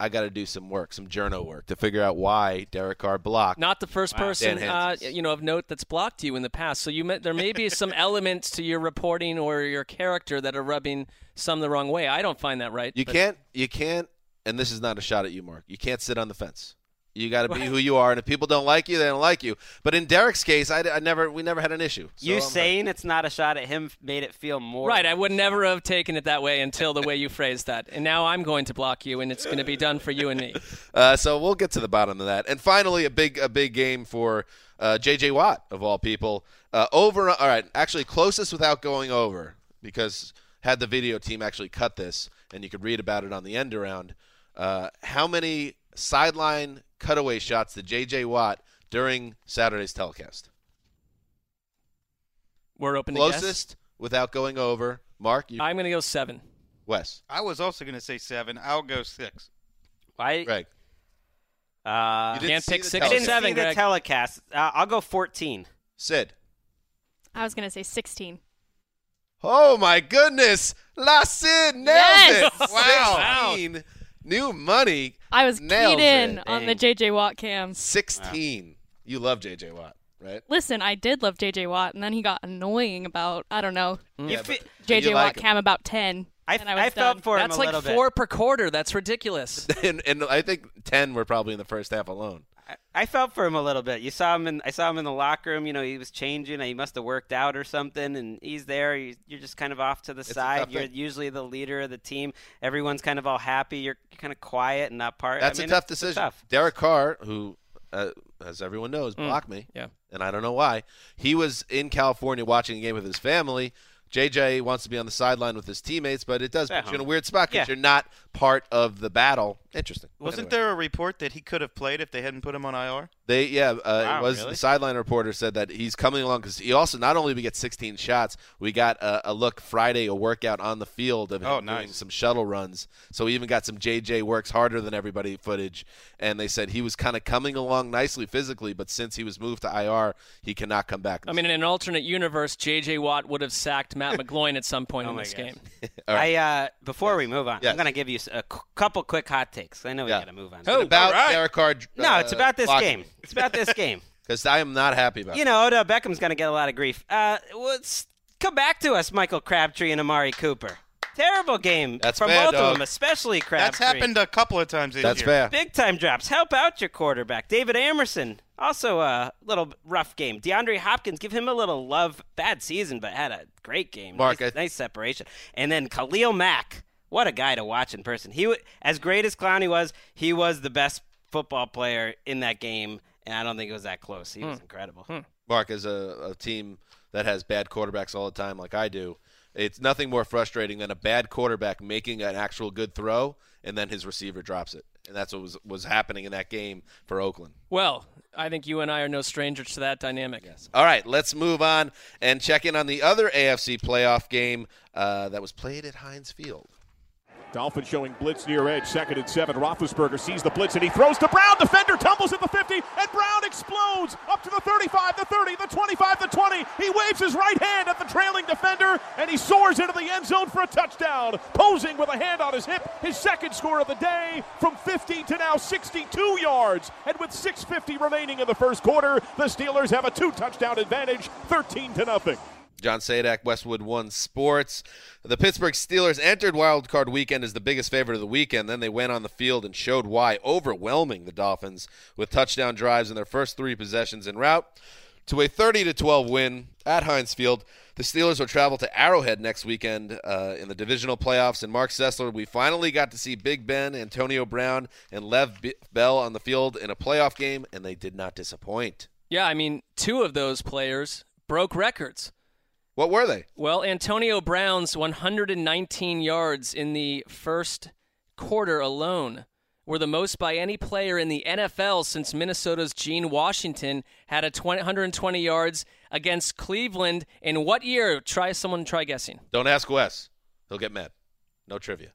I got to do some work, some journo work to figure out why Derek Carr blocked. Not the first person, uh, you know, of note that's blocked you in the past. So you may, there may be some elements to your reporting or your character that are rubbing some the wrong way. I don't find that right. You but- can't, you can't, and this is not a shot at you, Mark. You can't sit on the fence. You got to be who you are, and if people don't like you, they don't like you. But in Derek's case, I, I never, we never had an issue. So you I'm saying it's not a shot at him made it feel more Right, I would never have taken it that way until the way you phrased that. And now I'm going to block you, and it's going to be done for you and me. Uh, so we'll get to the bottom of that. And finally, a big, a big game for uh, J.J. Watt of all people. Uh, over, all right, actually closest without going over because had the video team actually cut this, and you could read about it on the end around. Uh, how many sideline cutaway shots to J.J. Watt during Saturday's telecast? We're open to guess. Closest without going over. Mark, you, I'm going to go seven. Wes, I was also going to say seven. I'll go six. I, Greg. uh, You didn't Can't pick six I or didn't telecast. seven, see the telecast. Uh, I'll go 14. Sid. I was going to say 16. Oh my goodness! La Sid nails Yes! it. Wow. 16. New money. I was Nails keyed in it. on the JJ Watt cam. 16. You love JJ Watt, right? Listen, I did love JJ Watt, and then he got annoying about, I don't know, mm. You fe- JJ you Watt like cam about 10. I, and I, was I felt done. for That's him a like little four bit. per quarter. That's ridiculous. And, and I think 10 were probably in the first half alone. I, I felt for him a little bit. You saw him in. I saw him in the locker room. You know, he was changing. He must have worked out or something, and he's there. You- You're just kind of off to the a side. You're thing. usually the leader of the team. Everyone's kind of all happy. You're, you're kind of quiet and not part. That's I mean, a tough it's decision. Tough. Derek Carr, who, uh, as everyone knows, blocked me. Yeah. And I don't know why. He was in California watching a game with his family. JJ wants to be on the sideline with his teammates, but it does At put you in a uh-huh. weird spot because Yeah. you're not part of the battle. Interesting. Wasn't Anyway. there a report that he could have played if they hadn't put him on IR? They yeah, uh, Wow, it was really? the sideline reporter said that he's coming along because he also not only we get 16 shots, we got a, a look Friday a workout on the field of him Oh, doing nice. some shuttle runs. So we even got some JJ works harder than everybody footage, and they said he was kind of coming along nicely physically, but since he was moved to IR, he cannot come back. I mean, in an alternate universe, J.J. Watt would have sacked Matt McGloin at some point Oh in this gosh. game. All right. I uh, before we move on, Yes. I'm going to give you s- a cu- couple quick hot takes. I know we Yeah. got to move on. Oh, about all right. Derek Carr. no, it's about this game. It's about this game. because I am not happy about. You it. You know, Odell Beckham's going to get a lot of grief. Uh, let's come back to us, Michael Crabtree and Amari Cooper. Terrible game That's from fair, both dog. of them, especially Crabtree. That's happened a couple of times this That's year. fair. Big time drops. Help out your quarterback, David Amerson. Also a little rough game. DeAndre Hopkins, give him a little love. Bad season, but had a great game. Mark, nice, I- nice separation. And then Khalil Mack. What a guy to watch in person. He, wa- as great as Clowney was, he was the best football player in that game, and I don't think it was that close. He was incredible. Mark, as a, a team that has bad quarterbacks all the time, like I do, it's nothing more frustrating than a bad quarterback making an actual good throw and then his receiver drops it. And that's what was was happening in that game for Oakland. Well, I think you and I are no strangers to that dynamic. Yes. All right, let's move on and check in on the other AFC playoff game uh, that was played at Heinz Field. Dolphins showing blitz near edge, second and seven. Roethlisberger sees the blitz and he throws to Brown. Defender tumbles at the 50, and Brown explodes up to the 35, the 30, the 25, the 20. He waves his right hand at the trailing defender, and he soars into the end zone for a touchdown. Posing with a hand on his hip, his second score of the day from 50 to now 62 yards. And with 6:50 remaining in the first quarter, the Steelers have a two-touchdown advantage, 13 to nothing. John Sadak, Westwood One Sports. The Pittsburgh Steelers entered Wild Card Weekend as the biggest favorite of the weekend. Then they went on the field and showed why, overwhelming the Dolphins with touchdown drives in their first three possessions en route. to a 30 to 12 win at Heinz Field. The Steelers will travel to Arrowhead next weekend uh, in the divisional playoffs. And Marc Sessler, we finally got to see Big Ben, Antonio Brown, and Le'Veon Bell on the field in a playoff game, and they did not disappoint. Yeah, I mean, two of those players broke records. What were they? Well, Antonio Brown's 119 yards in the first quarter alone were the most by any player in the NFL since Minnesota's Gene Washington had a 20, 120 yards against Cleveland in what year? Try someone try guessing. Don't ask Wes. He'll get mad. No trivia.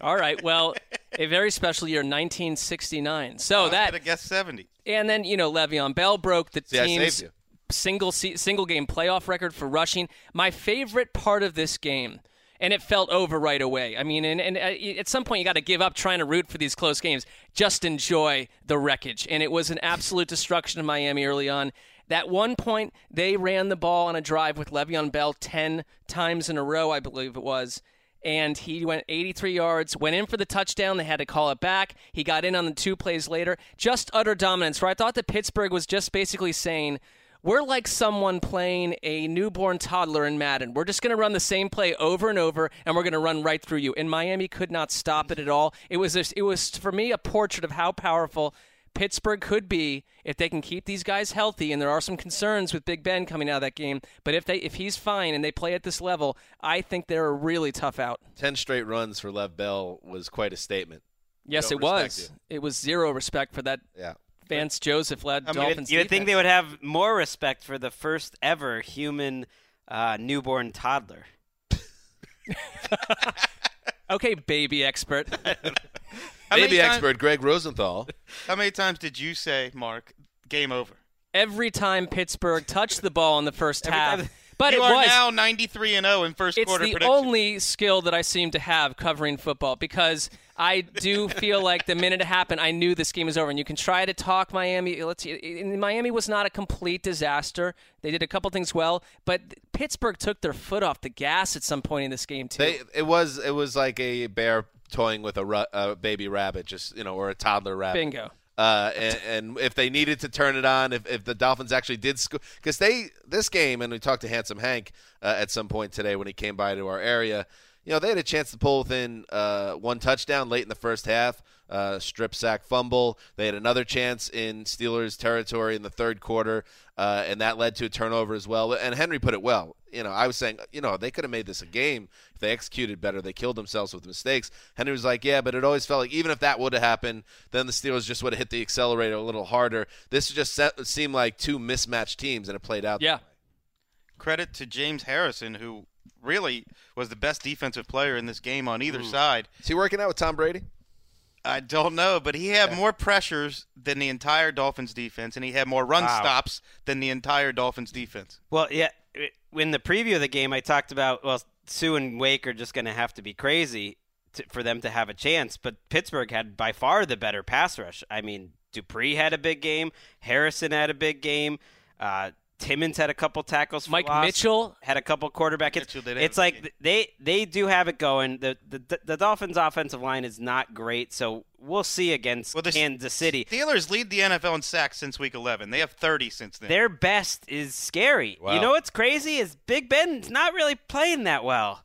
All right. Well, a very special year, 1969. So I that have guessed 70. and then you know Le'Veon Bell broke the See, I team's saved you. Single single game playoff record for rushing. My favorite part of this game, and it felt over right away. I mean, and, and uh, at some point you got to give up trying to root for these close games. Just enjoy the wreckage, and it was an absolute destruction of Miami early on. That one point they ran the ball on a drive with Le'Veon Bell ten times in a row, I believe it was and he went 83 yards, went in for the touchdown. They had to call it back. He got in on the two plays later. Just utter dominance, where I thought that Pittsburgh was just basically saying, we're like someone playing a newborn toddler in Madden. We're just going to run the same play over and over, and we're going to run right through you. And Miami could not stop it at all. It was, a, it was for me, a portrait of how powerful Pittsburgh could be if they can keep these guys healthy, and there are some concerns with Big Ben coming out of that game. But if they if he's fine and they play at this level, I think they're a really tough out. Ten straight runs for Le'Veon Bell was quite a statement. Yes, it was. respect It was zero respect for that Yeah. Vance Joseph led I mean, Dolphins. you would think they would have more respect for the first ever human uh, newborn toddler. Okay, baby expert. Baby times- expert Greg Rosenthal. How many times did you say, Mark, game over? Every time Pittsburgh touched the ball in the first Every half, time- but you it are was now 93 and 0 in first it's quarter the prediction. only skill that I seem to have covering football because I do feel like the minute it happened, I knew this game was over. And you can try to talk Miami. Let's. and Miami was not a complete disaster. They did a couple things well, but Pittsburgh took their foot off the gas at some point in this game too. They, it was it was like a bear toying with a, ru- a baby rabbit, just you know, or a toddler rabbit. Bingo. Uh, and, and if they needed to turn it on, if, if the Dolphins actually did score, because they this game, and we talked to Handsome Hank uh, at some point today when he came by to our area, you know, they had a chance to pull within uh, one touchdown late in the first half, uh, strip sack fumble. They had another chance in Steelers territory in the third quarter, uh, and that led to a turnover as well. And Henry put it well. You know, I was saying, you know, they could have made this a game if they executed better. They killed themselves with mistakes. Henry was like, yeah, but it always felt like even if that would have happened, then the Steelers just would have hit the accelerator a little harder. This just set, seemed like two mismatched teams, and it played out. yeah. Credit to James Harrison, who really was the best defensive player in this game on Hmm. either side. Is he working out with Tom Brady? I don't know, but he had more pressures than the entire Dolphins defense, and he had more run Wow. stops than the entire Dolphins defense. Well, yeah. In the preview of the game, I talked about well, Suh and Wake are just going to have to be crazy to, for them to have a chance. But Pittsburgh had by far the better pass rush. I mean, Dupree had a big game. Harrison had a big game. Uh, Timmons had a couple tackles. For Mike loss, Mitchell had a couple quarterback hits. Mitchell It's like game. they they do have it going. The, the the Dolphins' offensive line is not great, so we'll see against Well, the Kansas City. Steelers lead the NFL in sacks since Week 11. They have 30 since then. Their best is scary. Wow. You know what's crazy is Big Ben's not really playing that well.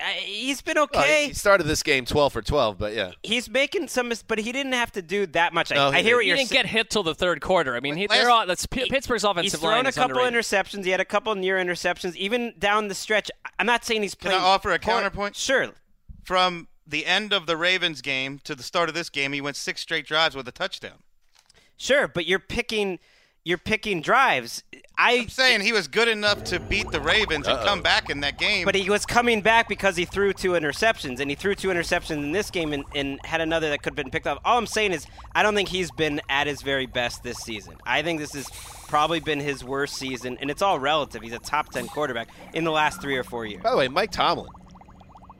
Uh, He's been Well, okay. he started this game 12 for 12, but yeah. He's making some, mis- but he didn't have to do that much. No, I, he I hear what He you're He didn't saying. get hit till the third quarter. I mean, he, Last- they're all, that's P- Pittsburgh's offensive He's line thrown a is couple underrated. interceptions. He had a couple near interceptions, even down the stretch. I'm not saying he's playing. Can I offer a poor- counterpoint? Sure. From the end of the Ravens game to the start of this game, he went six straight drives with a touchdown. Sure, but you're picking you're picking drives. I I'm saying he was good enough to beat the Ravens and come back in that game. But he was coming back because he threw two interceptions, and he threw two interceptions in this game and, and had another that could have been picked up. All I'm saying is, I don't think he's been at his very best this season. I think this has probably been his worst season, and it's all relative. He's a top 10 quarterback in the last three or four years. By the way, Mike Tomlin.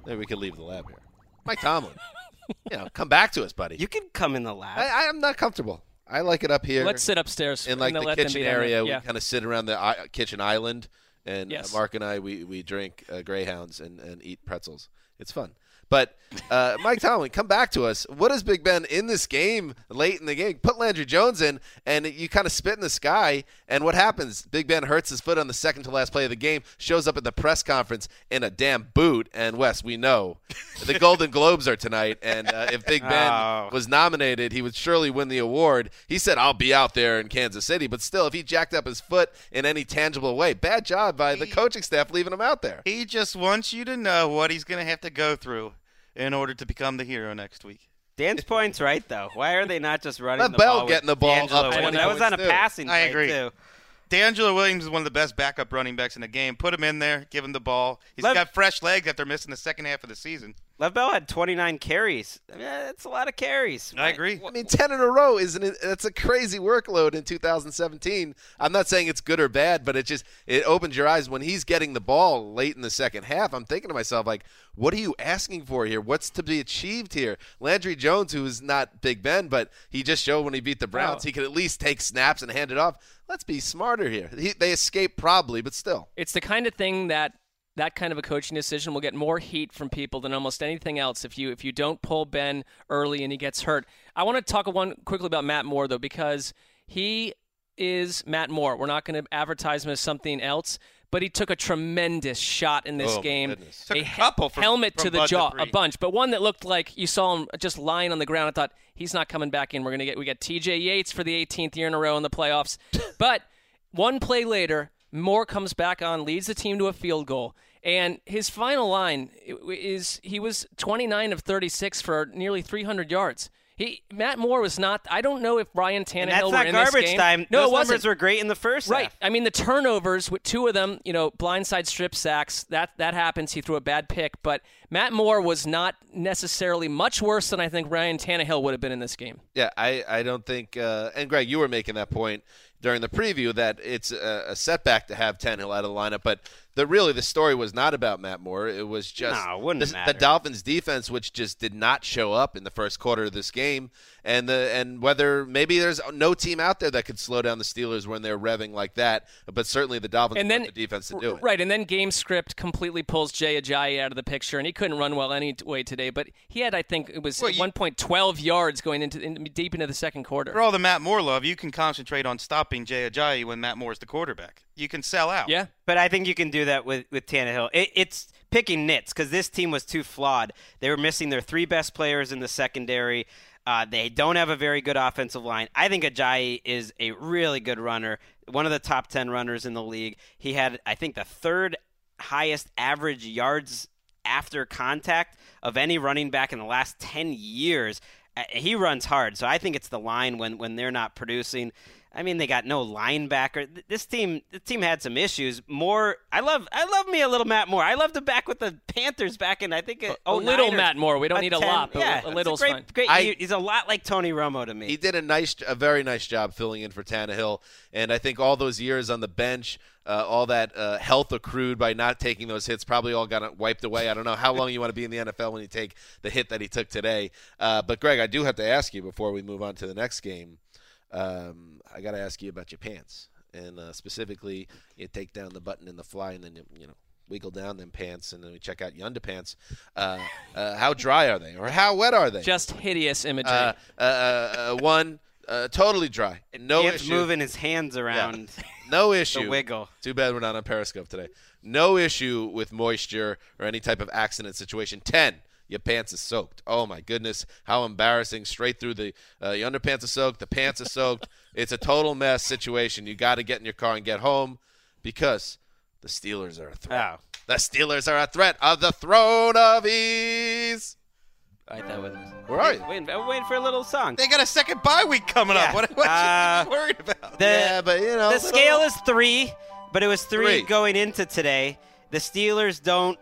Maybe we could leave the lab here. Mike Tomlin. you know, come back to us, buddy. You can come in the lab. I, I'm not comfortable. I like it up here. Let's sit upstairs in like the kitchen be down there. area. Yeah. We kind of sit around the i- kitchen island and Yes. Mark and I we we drink uh, Greyhounds and and eat pretzels. It's fun. But uh, Mike Tomlin, come back to us. What is Big Ben in this game late in the game? Put Landry Jones in, and you kind of spit in the sky. And what happens? Big Ben hurts his foot on the second to last play of the game, shows up at the press conference in a damn boot. And Wes, we know the Golden Globes are tonight, and uh, if Big Ben Oh. was nominated, he would surely win the award. He said, "I'll be out there in Kansas City," but still, if he jacked up his foot in any tangible way, bad job by the coaching staff leaving him out there. He just wants you to know what he's going to have to go through in order to become the hero next week. Dan's point's right though. Why are they not just running Let the Bell ball? with getting the ball DeAngelo up Williams? 20 That was on a points, too. passing. I play, agree. Too. DeAngelo Williams is one of the best backup running backs in the game. Put him in there, give him the ball. He's Let- got fresh legs after missing the second half of the season. Le'Veon Bell had 29 carries. I mean, that's a lot of carries. I agree. I mean, ten in a row isn't it? That's a crazy workload in 2017. I'm not saying it's good or bad, but it just it opens your eyes when he's getting the ball late in the second half. I'm thinking to myself like, what are you asking for here? What's to be achieved here? Landry Jones, who is not Big Ben, but he just showed when he beat the Browns, oh. he could at least take snaps and hand it off. Let's be smarter here. He, they escaped probably, but still. It's the kind of thing that that kind of a coaching decision will get more heat from people than almost anything else if you if you don't pull Ben early and he gets hurt. I want to talk one quickly about Matt Moore though because he is Matt Moore. We're not going to advertise him as something else, but he took a tremendous shot in this Oh, game. A couple from- helmet from to the jaw, Dupree. a bunch, but one that looked like you saw him just lying on the ground. I thought he's not coming back in. We're gonna get we got T.J. Yates for the 18th year in a row in the playoffs, but one play later, Moore comes back on, leads the team to a field goal. And his final line is he was 29 of 36 for nearly 300 yards. He Matt Moore was not. I don't know if Ryan Tannehill And that's were not in this garbage game. time. No, Those it wasn't. numbers were great in the first Right. half. I mean, the turnovers with two of them, you know, blindside strip sacks. That that happens. He threw a bad pick, but Matt Moore was not necessarily much worse than I think Ryan Tannehill would have been in this game. Yeah, I, I don't think. Uh, and Greg, you were making that point during the preview that it's a, a setback to have Tannehill out of the lineup, but the really the story was not about Matt Moore. It was just No, it wouldn't the, the Dolphins' defense, which just did not show up in the first quarter of this game, and the and whether maybe there's no team out there that could slow down the Steelers when they're revving like that, but certainly the Dolphins And then the defense to do it. Right, and then game script completely pulls Jay Ajayi out of the picture, and he couldn't run well anyway today. But he had, I think, it was Well, one point 12 yards going into in, deep into the second quarter. For all the Matt Moore love, you can concentrate on stopping Jay Ajayi when Matt Moore is the quarterback. You can sell out. Yeah, But I think you can do that with, with Tannehill. It, it's picking nits because this team was too flawed. They were missing their three best players in the secondary. Uh, they don't have a very good offensive line. I think Ajayi is a really good runner, one of the top 10 runners in the league. He had, I think, the third highest average yards after contact of any running back in the last 10 years. Uh, He runs hard, so I think it's the line when, when they're not producing. I mean, they got no linebacker. This team, this team had some issues. More, I love, I love me a little Matt Moore. I love him back with the Panthers back in, I think, uh, A little or Matt Moore. We don't need a lot, but yeah, a it's little's great, fine. Great. I- he's a lot like Tony Romo to me. He did a nice, a very nice job filling in for Tannehill, and I think all those years on the bench, uh, all that uh, health accrued by not taking those hits, probably all got wiped away. I don't know how long you want to be in the NFL when you take the hit that he took today. Uh, but Greg, I do have to ask you before we move on to the next game. Um, I got to ask you about your pants, and uh, specifically, you take down the button in the fly, and then you, you know wiggle down them pants, and then we check out your underpants. Uh, uh, how dry are they, or how wet are they? just hideous imagery. uh, uh, uh, one uh, totally dry, no Dan's issue. moving his hands around. No issue. wiggle. Too bad we're not on Periscope today. No issue with moisture or any type of accident situation. Ten. Your pants are soaked. Oh my goodness, how embarrassing! Straight through the uh, your underpants are soaked. The pants are soaked. It's a total mess situation. You got to get in your car and get home because the Steelers are a threat. Oh. The Steelers are a threat of the throne of ease. All right, that was. Where are you? Waiting for a little song. They got a second bye week coming Yeah. up. What, what Uh, you worried about? The, yeah, but you know the little- scale is three, but it was three, Three. going into today. The Steelers don't.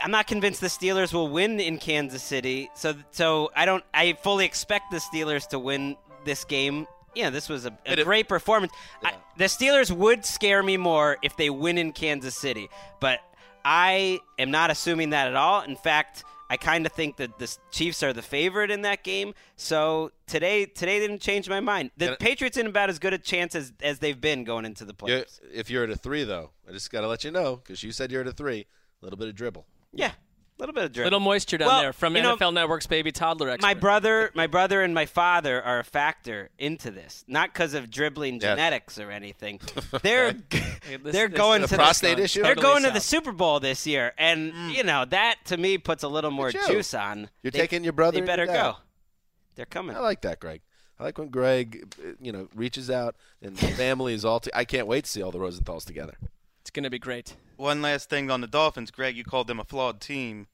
I'm not convinced the Steelers will win in Kansas City. So, so I don't. I fully expect the Steelers to win this game. Yeah, this was a, a great performance. I, the Steelers would scare me more if they win in Kansas City, but I am not assuming that at all. In fact, I kind of think that the Chiefs are the favorite in that game. So today, today didn't change my mind. The And- Patriots in about as good a chance as, as they've been going into the You're- playoffs. if you're at a three, though, I just got to let you know because you said you're at a three. A little bit of dribble. Yeah, a little bit of drip. Little moisture down Well, there from you know, NFL Network's baby toddler expert. my brother, my brother, and my father are a factor into this, not because of dribbling Yes. genetics or anything. They're Hey, this- they're this going is to prostate the, issue? They're totally going to the. Super Bowl this year, and mm. you know that to me puts a little more Look at you. juice on. You're They- taking your brother They better go. They're coming. I like that, Greg. I like when Greg, you know, reaches out and the family is all. I I can't wait to see all the Rosenthal's together. It's going to be great. One last thing on the Dolphins, Greg. You called them a flawed team.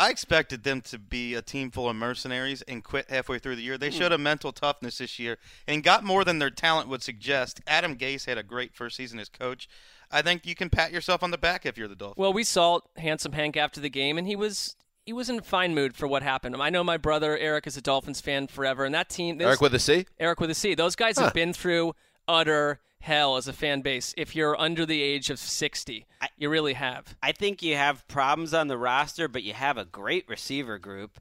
I expected them to be a team full of mercenaries and quit halfway through the year. They hmm. showed a mental toughness this year and got more than their talent would suggest. Adam Gase had a great first season as coach. I think you can pat yourself on the back if you're the Dolphins. Well, we saw handsome Hank after the game, and he was he was in fine mood for what happened. I know my brother Eric is a Dolphins fan forever, and that team. this- Eric with a C. Eric with a C. Those guys Huh. have been through utter hell as a fan base. If you're under the age of sixty, I- you really have. I think you have problems on the roster, but you have a great receiver group.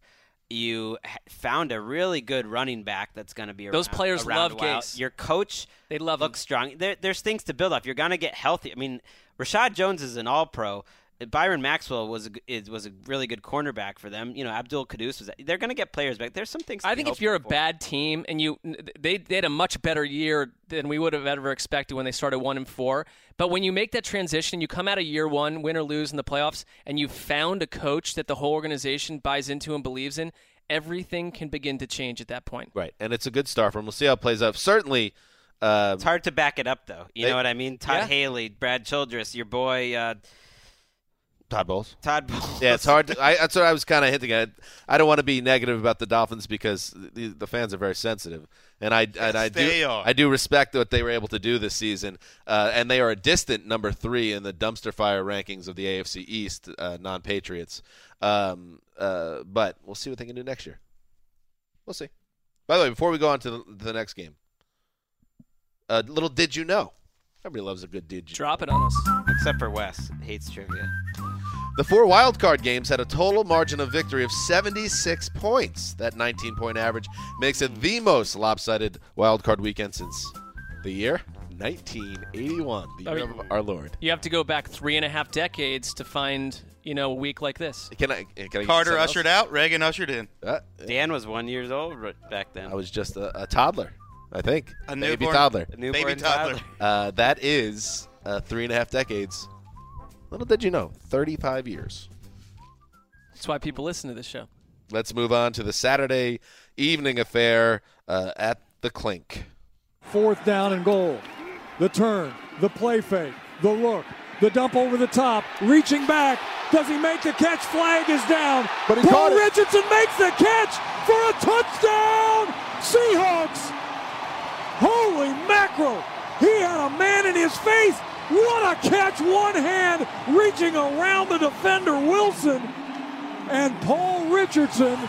You found a really good running back that's going to be Those players around love. Gase. Your coach They love him. strong. There, there's things to build off. You're going to get healthy. I mean, Reshad Jones is an All-Pro. Byron Maxwell was a, g- is, was a really good cornerback for them. You know, Abdul-Quddus was. They're going to get players back. There's some things. to I think if you're a for. bad team and you they they had a much better year than we would have ever expected when they started one and four. But when you make that transition, you come out of year one, win or lose in the playoffs, and you found a coach that the whole organization buys into and believes in. Everything can begin to change at that point. Right, and it's a good start for him. We'll see how it plays out. Certainly, uh, It's hard to back it up, though. You They- know what I mean? Todd Yeah. Haley, Brad Childress, your boy uh, Todd Bowles. Todd. Bowles. Yeah, it's hard. To, I, that's what I was kind of hinting at. I don't want to be negative about the Dolphins because the, the fans are very sensitive, and I and I do are. I do respect what they were able to do this season, uh, and they are a distant number three in the dumpster fire rankings of the AFC East, uh, non-Patriots. Um, uh, but we'll see what they can do next year. We'll see. By the way, before we go on to the, the next game, a little did you know? Everybody loves a good did you. Drop it on us. Except for Wes. Hates trivia. The four wildcard games had a total margin of victory of 76 points. That 19 point average makes it the most lopsided wildcard weekend since the year 1981, the I year mean- of our Lord. You have to go back three and a half decades to find you know a week like this. Can I? Can I Carter something ushered out, Reagan ushered in. else? Uh, Dan was one years old back then. I was just a, a toddler, I think. A Baby newborn- toddler. A newborn Baby toddler. Uh, that is uh, three and a half decades. Little did you know, 35 years. That's why people listen to this show. Let's move on to the Saturday evening affair uh, at the Clink. Fourth down and goal. The turn, the play fake, the look, the dump over the top, reaching back. Does he make the catch? Flag is down. But he Paul caught it. Richardson makes the catch for a touchdown. Seahawks. Holy mackerel. He had a man in his face. What a catch. One hand reaching around the defender, Wilson. And Paul Richardson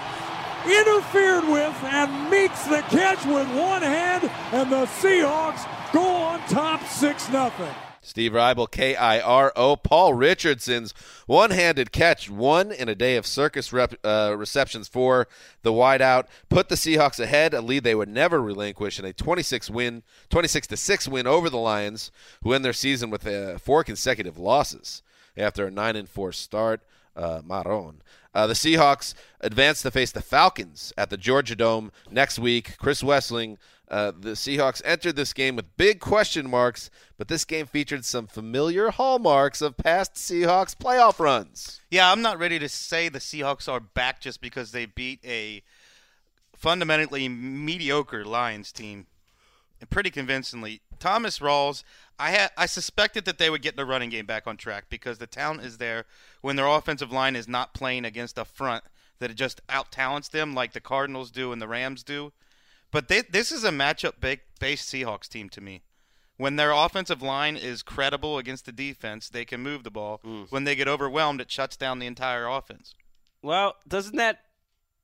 interfered with and makes the catch with one hand, and the Seahawks go on top 6 0. Steve Raible, K I R O. Paul Richardson's one handed catch, one in a day of circus rep, uh, receptions for the wideout, put the Seahawks ahead, a lead they would never relinquish in a 26 win, 26 to 6 win over the Lions, who end their season with uh, four consecutive losses after a 9 and 4 start. Uh, Maron. Uh, the Seahawks advance to face the Falcons at the Georgia Dome next week. Chris Wesseling, uh, the Seahawks entered this game with big question marks, but this game featured some familiar hallmarks of past Seahawks playoff runs. Yeah, I'm not ready to say the Seahawks are back just because they beat a fundamentally mediocre Lions team and pretty convincingly. Thomas Rawls, I had I suspected that they would get the running game back on track because the talent is there when their offensive line is not playing against a front that just out talents them like the Cardinals do and the Rams do. But they, this is a matchup based Seahawks team to me. When their offensive line is credible against the defense, they can move the ball. Mm. When they get overwhelmed, it shuts down the entire offense. Well, doesn't that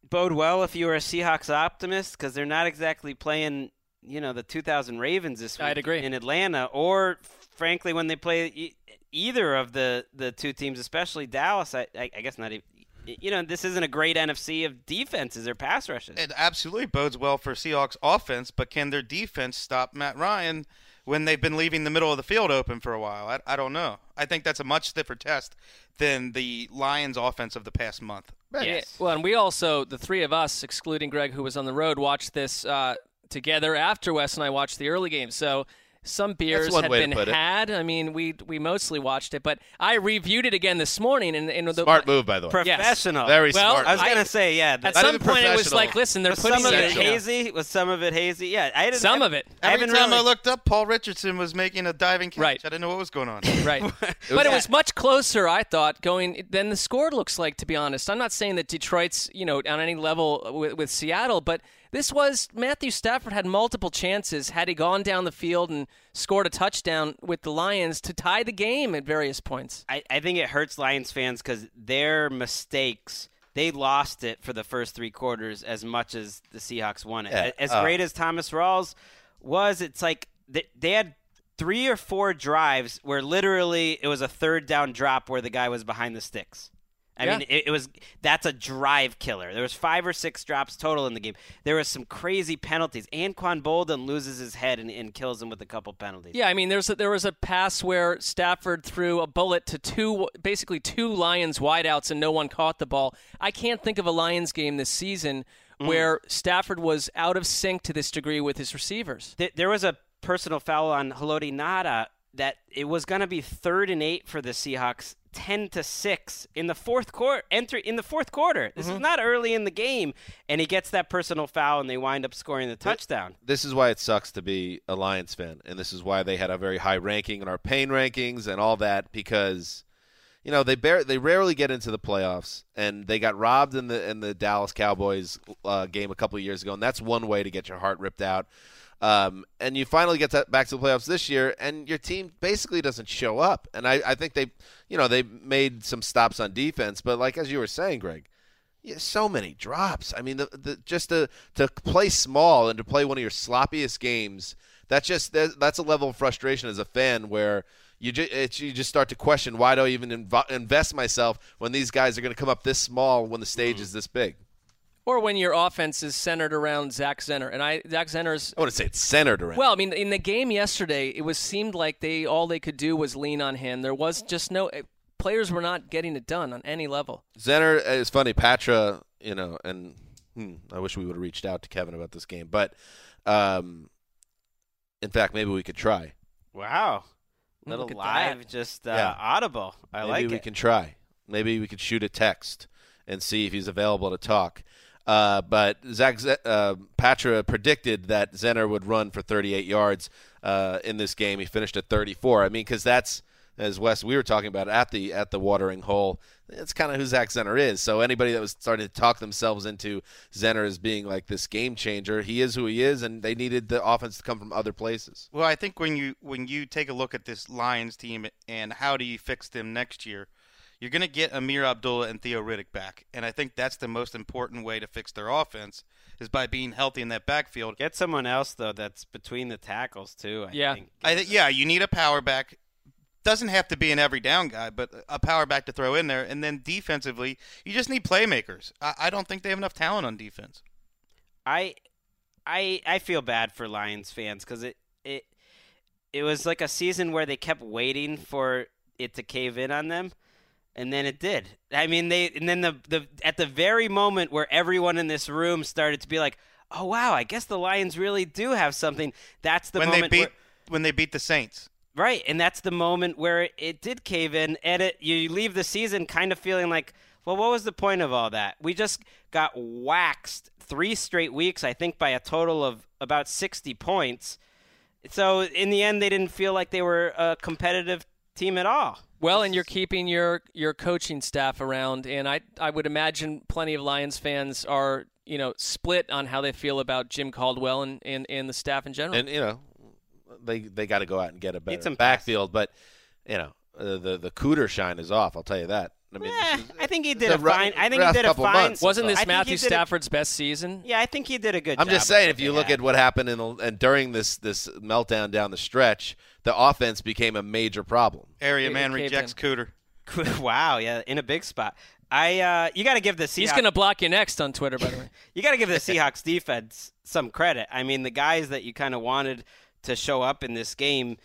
bode well if you were a Seahawks optimist? Because they're not exactly playing, you know, the 2000 Ravens this week I'd agree. in Atlanta, or frankly, when they play e- either of the, the two teams, especially Dallas. I, I, I guess not. Even, you know, this isn't a great NFC of defenses or pass rushes. It absolutely bodes well for Seahawks offense, but can their defense stop Matt Ryan when they've been leaving the middle of the field open for a while? I, I don't know. I think that's a much stiffer test than the Lions offense of the past month. Yeah. Well, and we also, the three of us, excluding Greg, who was on the road, watched this uh, together after Wes and I watched the early game. So some beers had been put it. had. I mean, we we mostly watched it, but I reviewed it again this morning. And, and the, Smart move, by the way. Yes. Professional. Very Well, smart. I was I- gonna say, yeah. At that- Not some point, it was like, listen, they're was putting some of it it hazy? Was some of it hazy? Yeah, I didn't. Some I, of it. I Every haven't time really. I looked up, Paul Richardson was making a diving catch. Right. I didn't know what was going on. Right. but it was much closer, I thought, going than the score looks like. To be honest, I'm not saying that Detroit's you know on any level with, with Seattle, but this was Matthew Stafford had multiple chances had he gone down the field and scored a touchdown with the Lions to tie the game at various points. I, I think it hurts Lions fans because their mistakes. They lost it for the first three quarters as much as the Seahawks won it. Yeah, As uh, great as Thomas Rawls was, it's like they, they had three or four drives where literally it was a third down drop where the guy was behind the sticks. I Yeah. mean, it, it was that's a drive killer. There was five or six drops total in the game. There was some crazy penalties. Anquan Boldin loses his head and, and kills him with a couple penalties. Yeah, I mean, there's a, there was a pass where Stafford threw a bullet to two, basically two Lions wideouts, and no one caught the ball. I can't think of a Lions game this season mm. where Stafford was out of sync to this degree with his receivers. Th- there was a personal foul on Haloti Ngata that it was going to be third and eight for the Seahawks, ten to six in the fourth quarter. Enter in the fourth quarter. This is not early in the game, and he gets that personal foul, and they wind up scoring the touchdown. this is why it sucks to be a Lions fan, and this is why they had a very high ranking in our pain rankings and all that because you know they bear, they rarely get into the playoffs, and they got robbed in the in the Dallas Cowboys uh, game a couple of years ago, and that's one way to get your heart ripped out. Um, and you finally get to, back to the playoffs this year, and your team basically doesn't show up. And I, I think they, you know, they made some stops on defense, but like as you were saying, Greg, yeah, so many drops. I mean, the, the just to to play small and to play one of your sloppiest games. That's just that's a level of frustration as a fan where you just it's, you just start to question why do I even inv- invest myself when these guys are going to come up this small when the stage is this big. Or when your offense is centered around Zach Zenner, and I Zach Zenner's I want to say it's centered around. Well, I mean, in the game yesterday, it was seemed like they all they could do was lean on him. There was just no eh, players were not getting it done on any level. Zenner is funny. Patra, you know, and hmm, I wish we would have reached out to Kevin about this game, but um, in fact, maybe we could try. Wow, little live, that. just uh, Yeah. audible. I Maybe like Maybe we it. can try. Maybe we could shoot a text and see if he's available to talk. Uh, but Zach uh, Patra predicted that Zenner would run for 38 yards uh, in this game. He finished at 34. I mean, because that's as Wes we were talking about at the at the watering hole. It's kind of who Zach Zenner is. So anybody that was starting to talk themselves into Zenner as being like this game changer, he is who he is, and they needed the offense to come from other places. Well, I think when you when you take a look at this Lions team and how do you fix them next year, you're going to get Ameer Abdullah and Theo Riddick back, and I think that's the most important way to fix their offense is by being healthy in that backfield. Get someone else though that's between the tackles too. I Yeah. think. I think yeah, you need a power back. Doesn't have to be an every down guy, but a power back to throw in there, and then defensively, you just need playmakers. I, I don't think they have enough talent on defense. I I I feel bad for Lions fans because it it it was like a season where they kept waiting for it to cave in on them, and then it did. I mean, they and then the the at the very moment where everyone in this room started to be like, "Oh wow, I guess the Lions really do have something." That's the when they moment beat where- when they beat the Saints. Right, and that's the moment where it did cave in, and it you leave the season kind of feeling like, well, what was the point of all that? We just got waxed three straight weeks, I think, by a total of about sixty points. So in the end, they didn't feel like they were a competitive team at all. Well, and you're keeping your your coaching staff around, and I I would imagine plenty of Lions fans are you know split on how they feel about Jim Caldwell and and, and the staff in general. and you know they they got to go out and get a better some backfield. But you know uh, the the cooter shine is off. I'll tell you that. I mean, Eh, is- I think he did a fine. I think he did a fine. months. Wasn't this Matthew did a- Stafford's best season? Yeah, I think he did a good job. I'm just saying, if you look they at what happened in the, and during this this meltdown down the stretch, the offense became a major problem. Area man it rejects in. Cooter. wow, yeah, in a big spot. I uh, you got to give the Seahawks. He's going to block you next on Twitter, by the way. you got to give the Seahawks defense some credit. I mean, the guys that you kind of wanted to show up in this game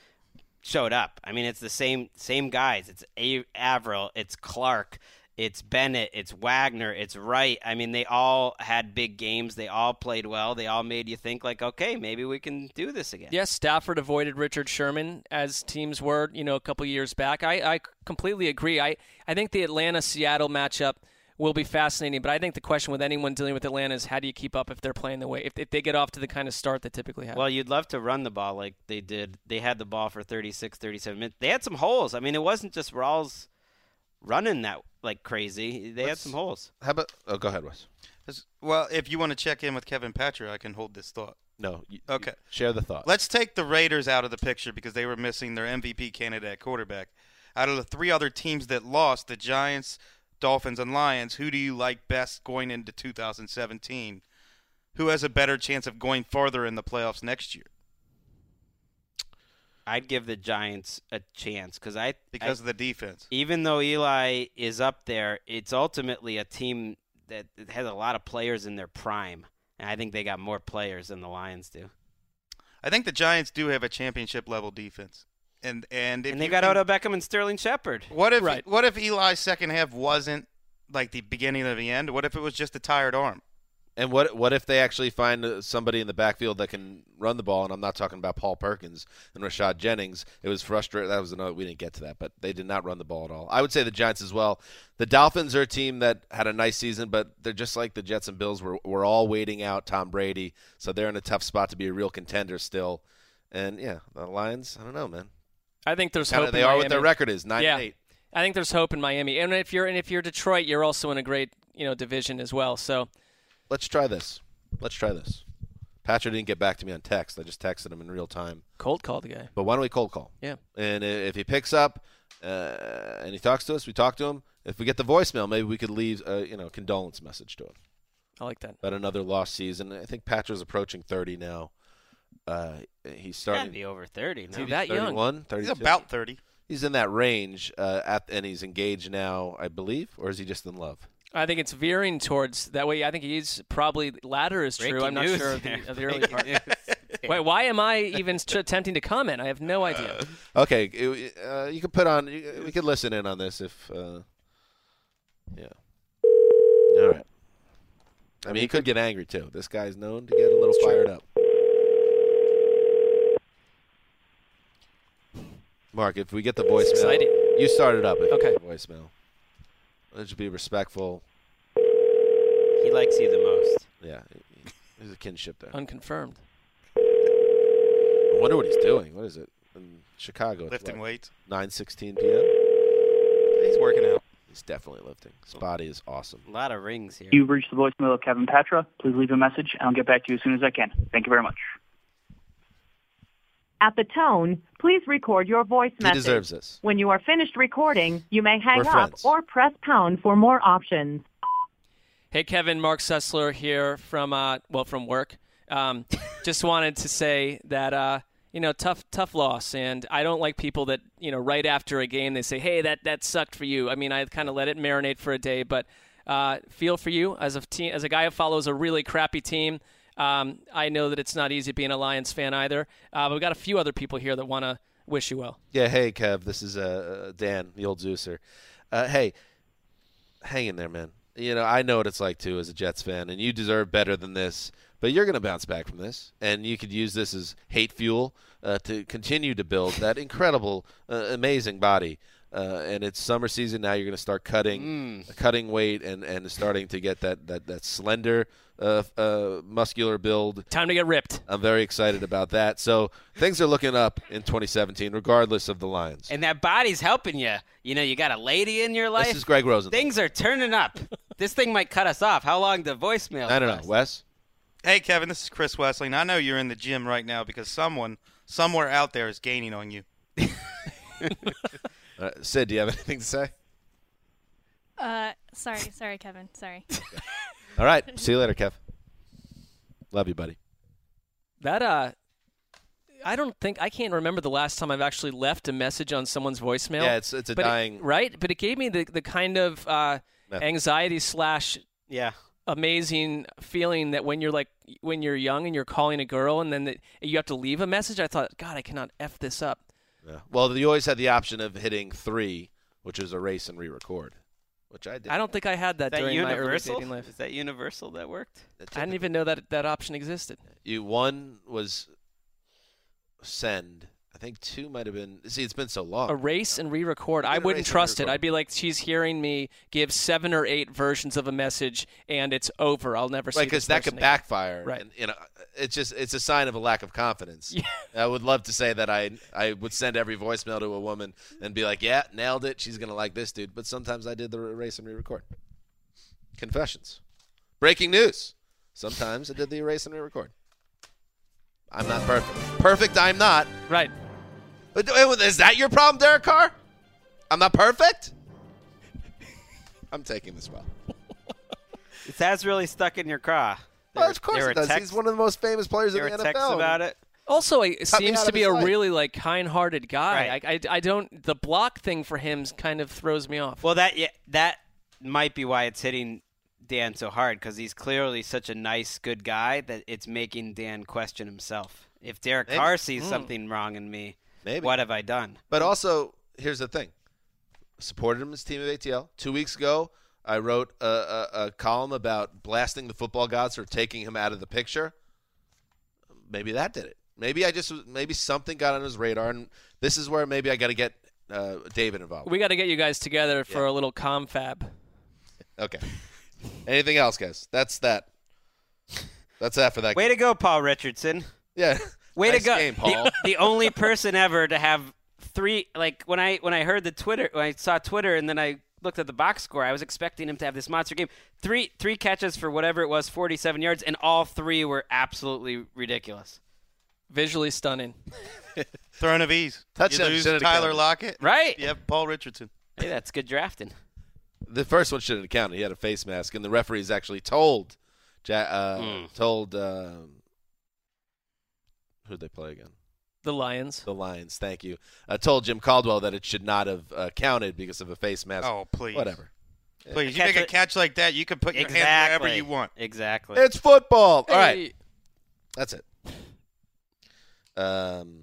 showed up. I mean, it's the same same guys. It's A- Avril, it's Clark, it's Bennett, it's Wagner, it's Wright. I mean, they all had big games. They all played well. They all made you think like, okay, maybe we can do this again. Yes, Stafford avoided Richard Sherman as teams were, you know, a couple years back. I, I completely agree. I, I think the Atlanta Seattle matchup will be fascinating, but I think the question with anyone dealing with Atlanta is how do you keep up if they're playing the way if, if they get off to the kind of start they typically have. Well, you'd love to run the ball like they did. They had the ball for 36, 37 minutes. They had some holes. I mean, it wasn't just Rawls running that like crazy. They had Let's- some holes. How about? Oh, go ahead, Wes. Well, if you want to check in with Kevin Patra, I can hold this thought. No. You, Okay. Share the thought. Let's take the Raiders out of the picture because they were missing their MVP candidate quarterback. Out of the three other teams that lost, the Giants, Dolphins, and Lions, who do you like best going into 2017? Who has a better chance of going farther in the playoffs next year? I'd give the Giants a chance because I Because I- of the defense. even though Eli is up there, it's ultimately a team that has a lot of players in their prime, and I think they got more players than the Lions do. I think the Giants do have a championship level defense. And and if and they you got can- Odell Beckham and Sterling Shepard. What if what if Eli's second half wasn't like the beginning of the end? What if it was just a tired arm? And what what if they actually find uh, somebody in the backfield that can run the ball? And I'm not talking about Paul Perkins and Rashad Jennings. It was frustrating. That was another. We didn't get to that, but they did not run the ball at all. I would say the Giants as well. The Dolphins are a team that had a nice season, but they're just like the Jets and Bills. We're we're all waiting out Tom Brady, so they're in a tough spot to be a real contender still. And yeah, the Lions. I don't know, man. I think there's Kinda hope. they in are Miami. what their record is, nine yeah. and eight. I think there's hope in Miami, and if you're and if you're Detroit, you're also in a great you know division as well. So Let's try this. Let's try this. Patra didn't get back to me on text. I just texted him in real time. cold call the guy. But why don't we cold call? Yeah. And if he picks up uh, and he talks to us, we talk to him. If we get the voicemail, maybe we could leave a you know condolence message to him I like that. about another lost season. I think Patra's approaching 30 now. Uh, he's Gotta be over thirty now. Is he that young? 31, 32. He's about 30. He's in that range, uh, at, and he's engaged now, I believe, or is he just in love? I think it's veering towards that way. I think he's probably latter is true. Breaking I'm not news sure of the, of the early part. Wait, why am I even st- attempting to comment? I have no idea. Okay, it- uh, you could put on. We could listen in on this if. Uh, yeah. All right. I mean, he could get angry too. This guy's known to get a little fired up. Mark, if we get the voicemail, exciting. you start it up. If Okay. You get the voicemail. Let's be respectful. He likes you the most. Yeah, there's a kinship there. Unconfirmed. I wonder what he's doing. What is it in Chicago? Lifting what, weights. 9:16 p.m. He's working out. He's definitely lifting. His body is awesome. A lot of rings here. You've reached the voicemail of Kevin Patra. Please leave a message, and I'll get back to you as soon as I can. Thank you very much. At the tone, please record your voice He message. deserves this. When you are finished recording, you may hang We're up friends. or press pound for more options. Hey, Kevin, Marc Sessler here from uh, well from work. Um, just wanted to say that uh, you know tough tough loss, and I don't like people that you know right after a game they say, "Hey, that that sucked for you." I mean, I kind of let it marinate for a day, but uh, feel for you as a team as a guy who follows a really crappy team. Um, I know that it's not easy being a Lions fan either. Uh, but we've got a few other people here that want to wish you well. Yeah, hey Kev, this is uh, Dan, the old Zeuser. Uh, hey, hang in there, man. You know I know what it's like too as a Jets fan, and you deserve better than this. But you're going to bounce back from this, and you could use this as hate fuel uh, to continue to build that incredible, uh, amazing body. Uh, and it's summer season now. You're going to start cutting, cutting weight, and, and starting to get that that that slender, uh, uh, muscular build. Time to get ripped. I'm very excited about that. So things are looking up in 2017, regardless of the Lions. And that body's helping you. You know, you got a lady in your life. This is Greg Rosen. Things are turning up. this thing might cut us off. How long the voicemail? I don't know. Wes. Hey, Kevin, this is Chris Wesseling. I know you're in the gym right now because someone somewhere out there is gaining on you. Uh, Sid, do you have anything to say? Uh, sorry, sorry, Kevin. Sorry. All right. See you later, Kev. Love you, buddy. That uh, I don't think I can't remember the last time I've actually left a message on someone's voicemail. Yeah, it's- it's a But it- dying- right, but it gave me the the kind of uh, Method. anxiety slash Yeah. amazing feeling that when you're like when you're young and you're calling a girl and then the, you have to leave a message. I thought, God, I cannot f this up. Yeah. Well, you always had the option of hitting three, which is erase and re-record, which I did. I don't think I had that, Is that during my early universal? dating life. Is that universal that worked? I didn't even know that that option existed. You one was send. I think two might have been. See, it's been so long. Erase and re-record. I wouldn't trust it. I'd be like, she's hearing me give seven or eight versions of a message, and it's over. I'll never see Right, because that could again. backfire. Right. And, you know, it's just it's a sign of a lack of confidence. Yeah. I would love to say that I I would send every voicemail to a woman and be like, yeah, nailed it. She's gonna like this dude. But sometimes I did the erase and re-record. Confessions. Breaking news. Sometimes I did the erase and re-record. I'm not perfect. Perfect, I'm not. Right. But Is that your problem, Derek Carr? I'm not perfect. I'm taking this well. That's really stuck in your craw. Well, of course it does. texts- He's one of the most famous players in there the were NFL. texts about it. Also, he Cut seems to be a life. really like kind-hearted guy. I, I, I don't. The block thing for him kind of throws me off. Well, that yeah, that might be why it's hitting Dan so hard because he's clearly such a nice, good guy that it's making Dan question himself. If Derek Maybe. Carr sees Hmm. something wrong in me, Maybe. what have I done? But also, here's the thing: supported him as team of ATL. Two weeks ago, I wrote a, a, a column about blasting the football gods for taking him out of the picture. Maybe that did it. Maybe I just maybe something got on his radar, and this is where maybe I got to get uh, David involved. We got to get you guys together for a little confab. Okay. Anything else, guys? That's that. That's that for that. Way game. to go, Paul Richardson. Yeah. Way Nice to go. game, The- Paul. The, only person ever to have three like when I when I heard the Twitter when I saw Twitter and then I looked at the box score, I was expecting him to have this monster game. Three three catches for whatever it was, forty seven yards, and all three were absolutely ridiculous. Visually stunning. Throwing of ease. Touchdown You lose should have Tyler counted. Lockett. Right. Yep, Paul Richardson. Hey, that's good drafting. The first one shouldn't have counted. He had a face mask, and the referees actually told, ja- uh, Hmm. told um, who'd they play again? The Lions. The Lions. Thank you. I told Jim Caldwell that it should not have uh, counted because of a face mask. Oh, please. Whatever. Please, you Catch make a it- catch like that, you can put your hand Exactly. wherever you want. Exactly. It's football. All right. Hey. That's it. Um,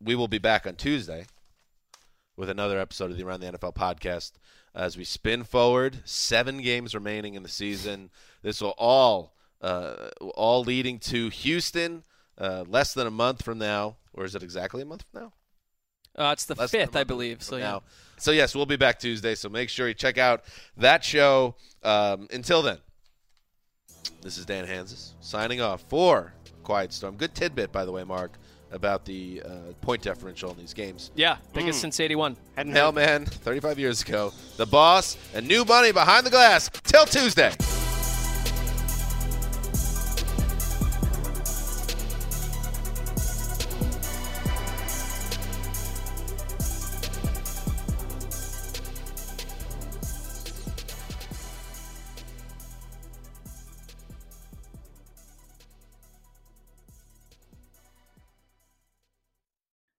we will be back on Tuesday with another episode of the Around the NFL podcast as we spin forward. Seven games remaining in the season. This will all uh, all leading to Houston uh, less than a month from now, or is it exactly a month from now? Uh, it's the Less fifth, I believe. So yeah. now. So yes, we'll be back Tuesday. So make sure you check out that show. Um, until then, this is Dan Hanzus signing off for Quiet Storm. Good tidbit, by the way, Marc, about the uh, point differential in these games. Yeah, biggest Mm. since '81. Hadn't heard- 35 years ago, the boss, and new money behind the glass. Till Tuesday.